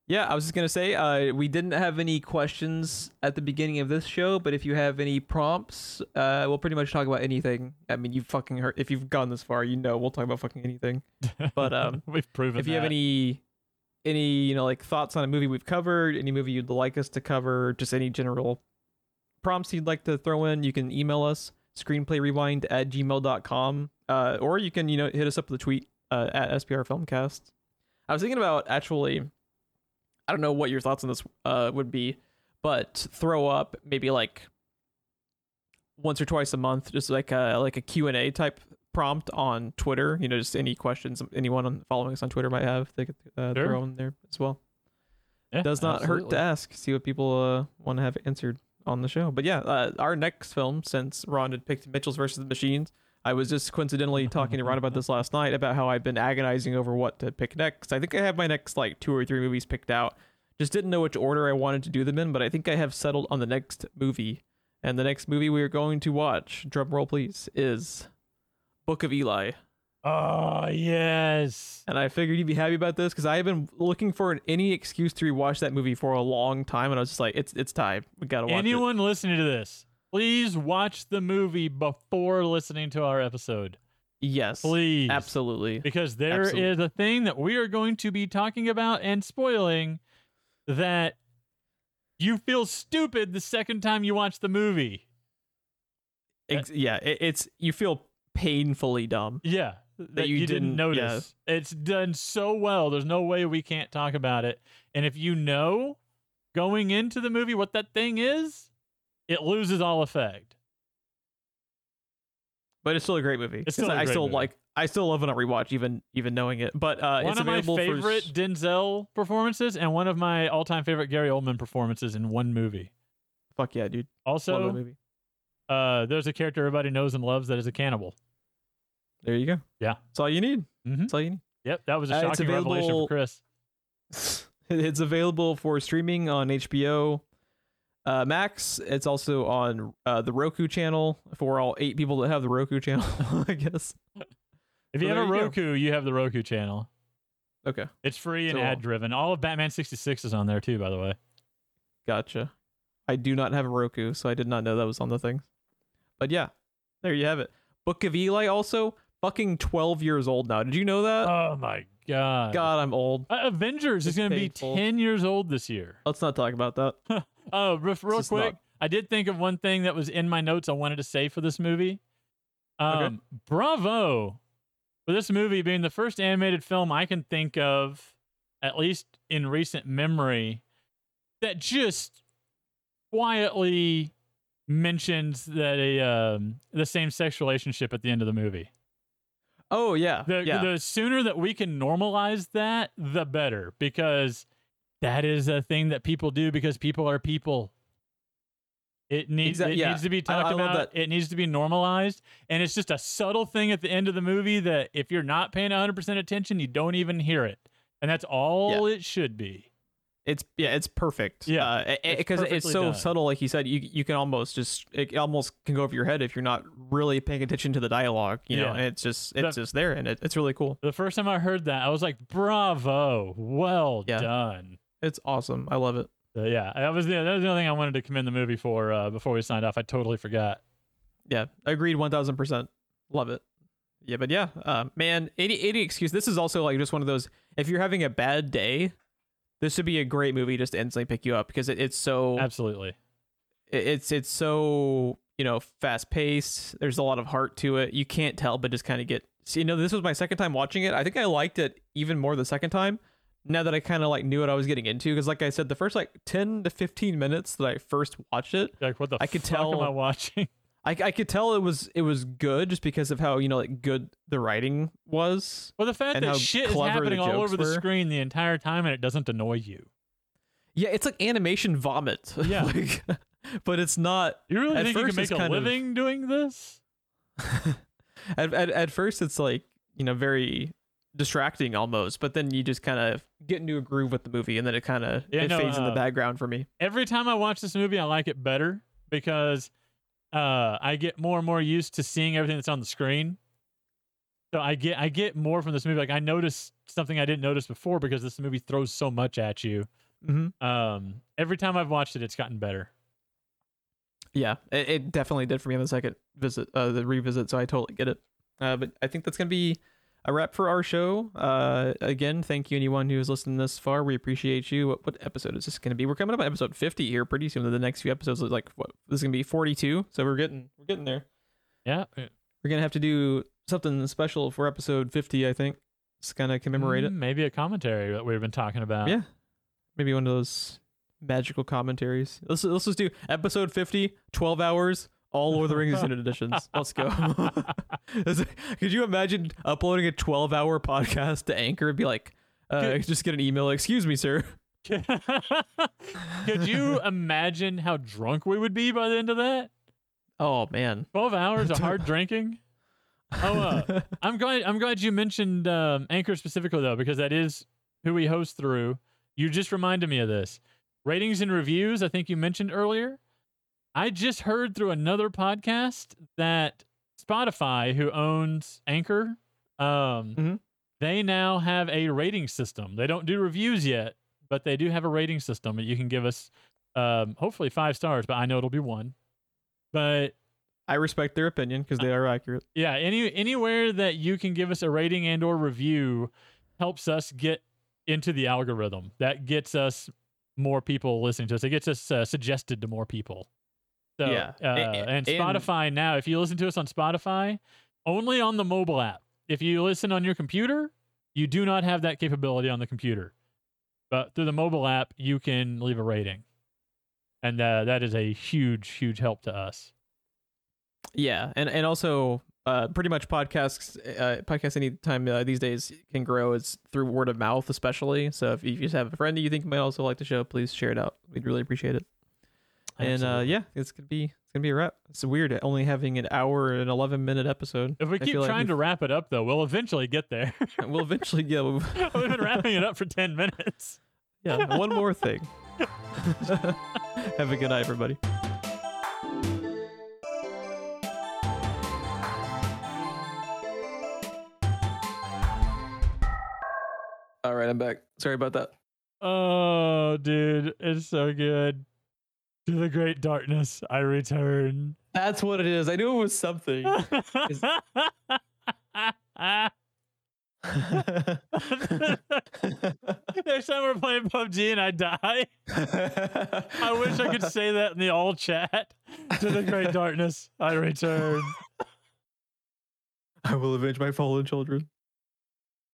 Yeah, I was just gonna say, uh, we didn't have any questions at the beginning of this show, but if you have any prompts, uh, we'll pretty much talk about anything. I mean, you fucking heard if you've gone this far, you know we'll talk about fucking anything. [LAUGHS] But, um, we've proven if you have any, any you know like thoughts on a movie we've covered, any movie you'd like us to cover, just any general prompts you'd like to throw in, you can email us screenplayrewind at gmail.com, uh, or you can you know hit us up with a tweet uh, at SPR Filmcast. I was thinking about actually. I don't know what your thoughts on this uh, would be, but throw up maybe like once or twice a month, just like a like a Q and A type prompt on Twitter. You know, just any questions anyone on following us on Twitter might have, they could uh, Sure. throw in there as well. Yeah, Does not hurt to ask. See what people uh, want to have answered on the show. But yeah, uh, our next film, since Ron had picked Mitchell's versus the Machines, I was just coincidentally talking to Ron about this last night about how I've been agonizing over what to pick next. I think I have my next like two or three movies picked out. Just didn't know which order I wanted to do them in, but I think I have settled on the next movie. And the next movie we are going to watch, drum roll please, is Book of Eli. Oh yes. And I figured you'd be happy about this because I have been looking for any excuse to rewatch that movie for a long time, and I was just like, it's it's time. We gotta watch it. Anyone listening to this, please watch the movie before listening to our episode. Yes, Please. absolutely. Because there is Absolutely. a thing that we are going to be talking about and spoiling that you feel stupid the second time you watch the movie. Ex- yeah, it, it's you feel painfully dumb. Yeah. That, you you, didn't, didn't- notice. It's done so well. There's no way we can't talk about it. And if you know going into the movie what that thing is, it loses all effect. But it's still a great movie. It's still a I still movie. like. I still love it on rewatch, even even knowing it. But uh, one it's of my favorite for. Denzel performances and one of my all-time favorite Gary Oldman performances in one movie. Fuck yeah, dude! Also, movie. uh, there's a character everybody knows and loves that is a cannibal. There you go. Yeah. that's all you need. Mhm. That's all you need. Yep, that was a Uh, it's shocking revelation available- for Chris. [LAUGHS] it's available for streaming on HBO uh, Max. It's also on uh, the Roku channel for all eight people that have the Roku channel. [LAUGHS] I guess. If you So have a there you go. Roku, you have the Roku channel. Okay, It's free and So- ad driven. All of Batman 66 is on there too, by the way. gotcha. I do not have a Roku, so I did not know that was on the thing. But yeah, there you have it. Book of Eli also fucking twelve years old now. Did you know that? Oh my god. God, I'm old. Uh, Avengers is going to be 10 years old this year. Let's not talk about that. [LAUGHS] Oh, real, quick, not- I did think of one thing that was in my notes I wanted to say for this movie. Um, Okay. Bravo for this movie being the first animated film I can think of, at least in recent memory, that just quietly mentions that a um, the same sex relationship at the end of the movie. Oh yeah, The, yeah. the sooner that we can normalize that, the better, because that is a thing that people do because people are people. It needs Exact- it yeah. needs to be I- I talked about. It needs to be normalized, and it's just a subtle thing at the end of the movie that if you're not paying 100 percent attention, you don't even hear it, and that's all it should be. It's yeah, it's perfect. Yeah, uh, because it's it's, so done. subtle. Like you said, you you can almost just it almost can go over your head if you're not really paying attention to the dialogue. You know, and it's just it's The- just there, and it, it's really cool. The first time I heard that, I was like, "Bravo, well Yeah. done." It's awesome. I love it. So, yeah, that was the that was the other thing I wanted to commend the movie for uh, before we signed off. I totally forgot. Yeah, agreed, one thousand percent. Love it. Yeah, but yeah, uh, man, any any excuse. This is also like just one of those. If you're having a bad day, this would be a great movie just to instantly pick you up because it, it's so Absolutely. it- it's it's so you know fast paced there's a lot of heart to it you can't tell but just kind of get see you know this was my second time watching it i think i liked it even more the second time now that i kind of like knew what i was getting into because like i said the first like 10 to 15 minutes that i first watched it Like what the I could fuck am tell- I watching? [LAUGHS] I, I could tell it was it was good just because of how you know like good the writing was Well, the fact that shit is happening all over the screen the entire time and it doesn't annoy you. yeah it's like animation vomit [LAUGHS] Yeah. like, but it's not You really think you can make a kind of- living doing this? [LAUGHS] at, at at first it's like you know very distracting almost but then you just kind of get into a groove with the movie and then it kind of Yeah, it no, fades in the uh, background for me Every time I watch this movie, I like it better because uh, I get more and more used to seeing everything that's on the screen. So I get I get more from this movie. Like I noticed something I didn't notice before because this movie throws so much at you. Mm-hmm. Um, every time I've watched it, it's gotten better. Yeah, it, it definitely did for me on the second visit, uh, the revisit. So I totally get it. Uh, but I think that's gonna be a wrap for our show. Uh, again, thank you anyone who has listened this far. We appreciate you. What, what episode is this gonna be? We're coming up on episode fifty here pretty soon. The next few episodes like what? This is gonna be forty two. So we're getting we're getting there. Yeah, We're gonna have to do something special for episode fifty. I think. it's kind of commemorate it. Mm, Maybe a commentary that we've been talking about. Yeah. Maybe one of those magical commentaries. Let's let's just do episode 50, 12 hours, all Lord of the Rings [LAUGHS] extended editions. Let's go. [LAUGHS] Could you imagine uploading a 12 hour podcast to Anchor and be like, uh, just get an email, excuse me, sir. [LAUGHS] Could you imagine how drunk we would be by the end of that? Oh man. 12 hours of hard drinking? Oh, uh, I'm glad I'm glad you mentioned um, Anchor specifically though, because that is who we host through. You just reminded me of this. Ratings and reviews, I think you mentioned earlier. I just heard through another podcast that Spotify, who owns Anchor, um, Mhm. they now have a rating system. They don't do reviews yet, but they do have a rating system that you can give us um, hopefully five stars, but I know it'll be one. But I respect their opinion because they are accurate. yeah, any anywhere that you can give us a rating and or review helps us get into the algorithm. That gets us more people listening to us. It gets us uh, suggested to more people. So, Yeah. uh, and and- Spotify now, if you listen to us on Spotify, only on the mobile app. If you listen on your computer, you do not have that capability on the computer. But through the mobile app, you can leave a rating. And uh, that is a huge, huge help to us. Yeah, and and also uh, pretty much podcasts uh, podcasts anytime uh, these days can grow is through word of mouth, especially. So if you just have a friend that you think might also like the show, please share it out. We'd really appreciate it. And uh, yeah, it's gonna be it's gonna be a wrap. It's weird only having an hour and eleven minute episode. If we I keep feel like trying to wrap it up, though, we'll eventually get there. [LAUGHS] we'll eventually get [LAUGHS] We've been wrapping it up for 10 minutes. [LAUGHS] yeah one more thing. have a good night, everybody. All right, I'm back. Sorry about that. Oh, dude, it's so good. To the great darkness, I return. That's what it is. I knew it was something. [LAUGHS] Next time we're playing PUBG and I die, I wish I could say that in the all chat. To the great darkness, I return. [LAUGHS] I will avenge my fallen children.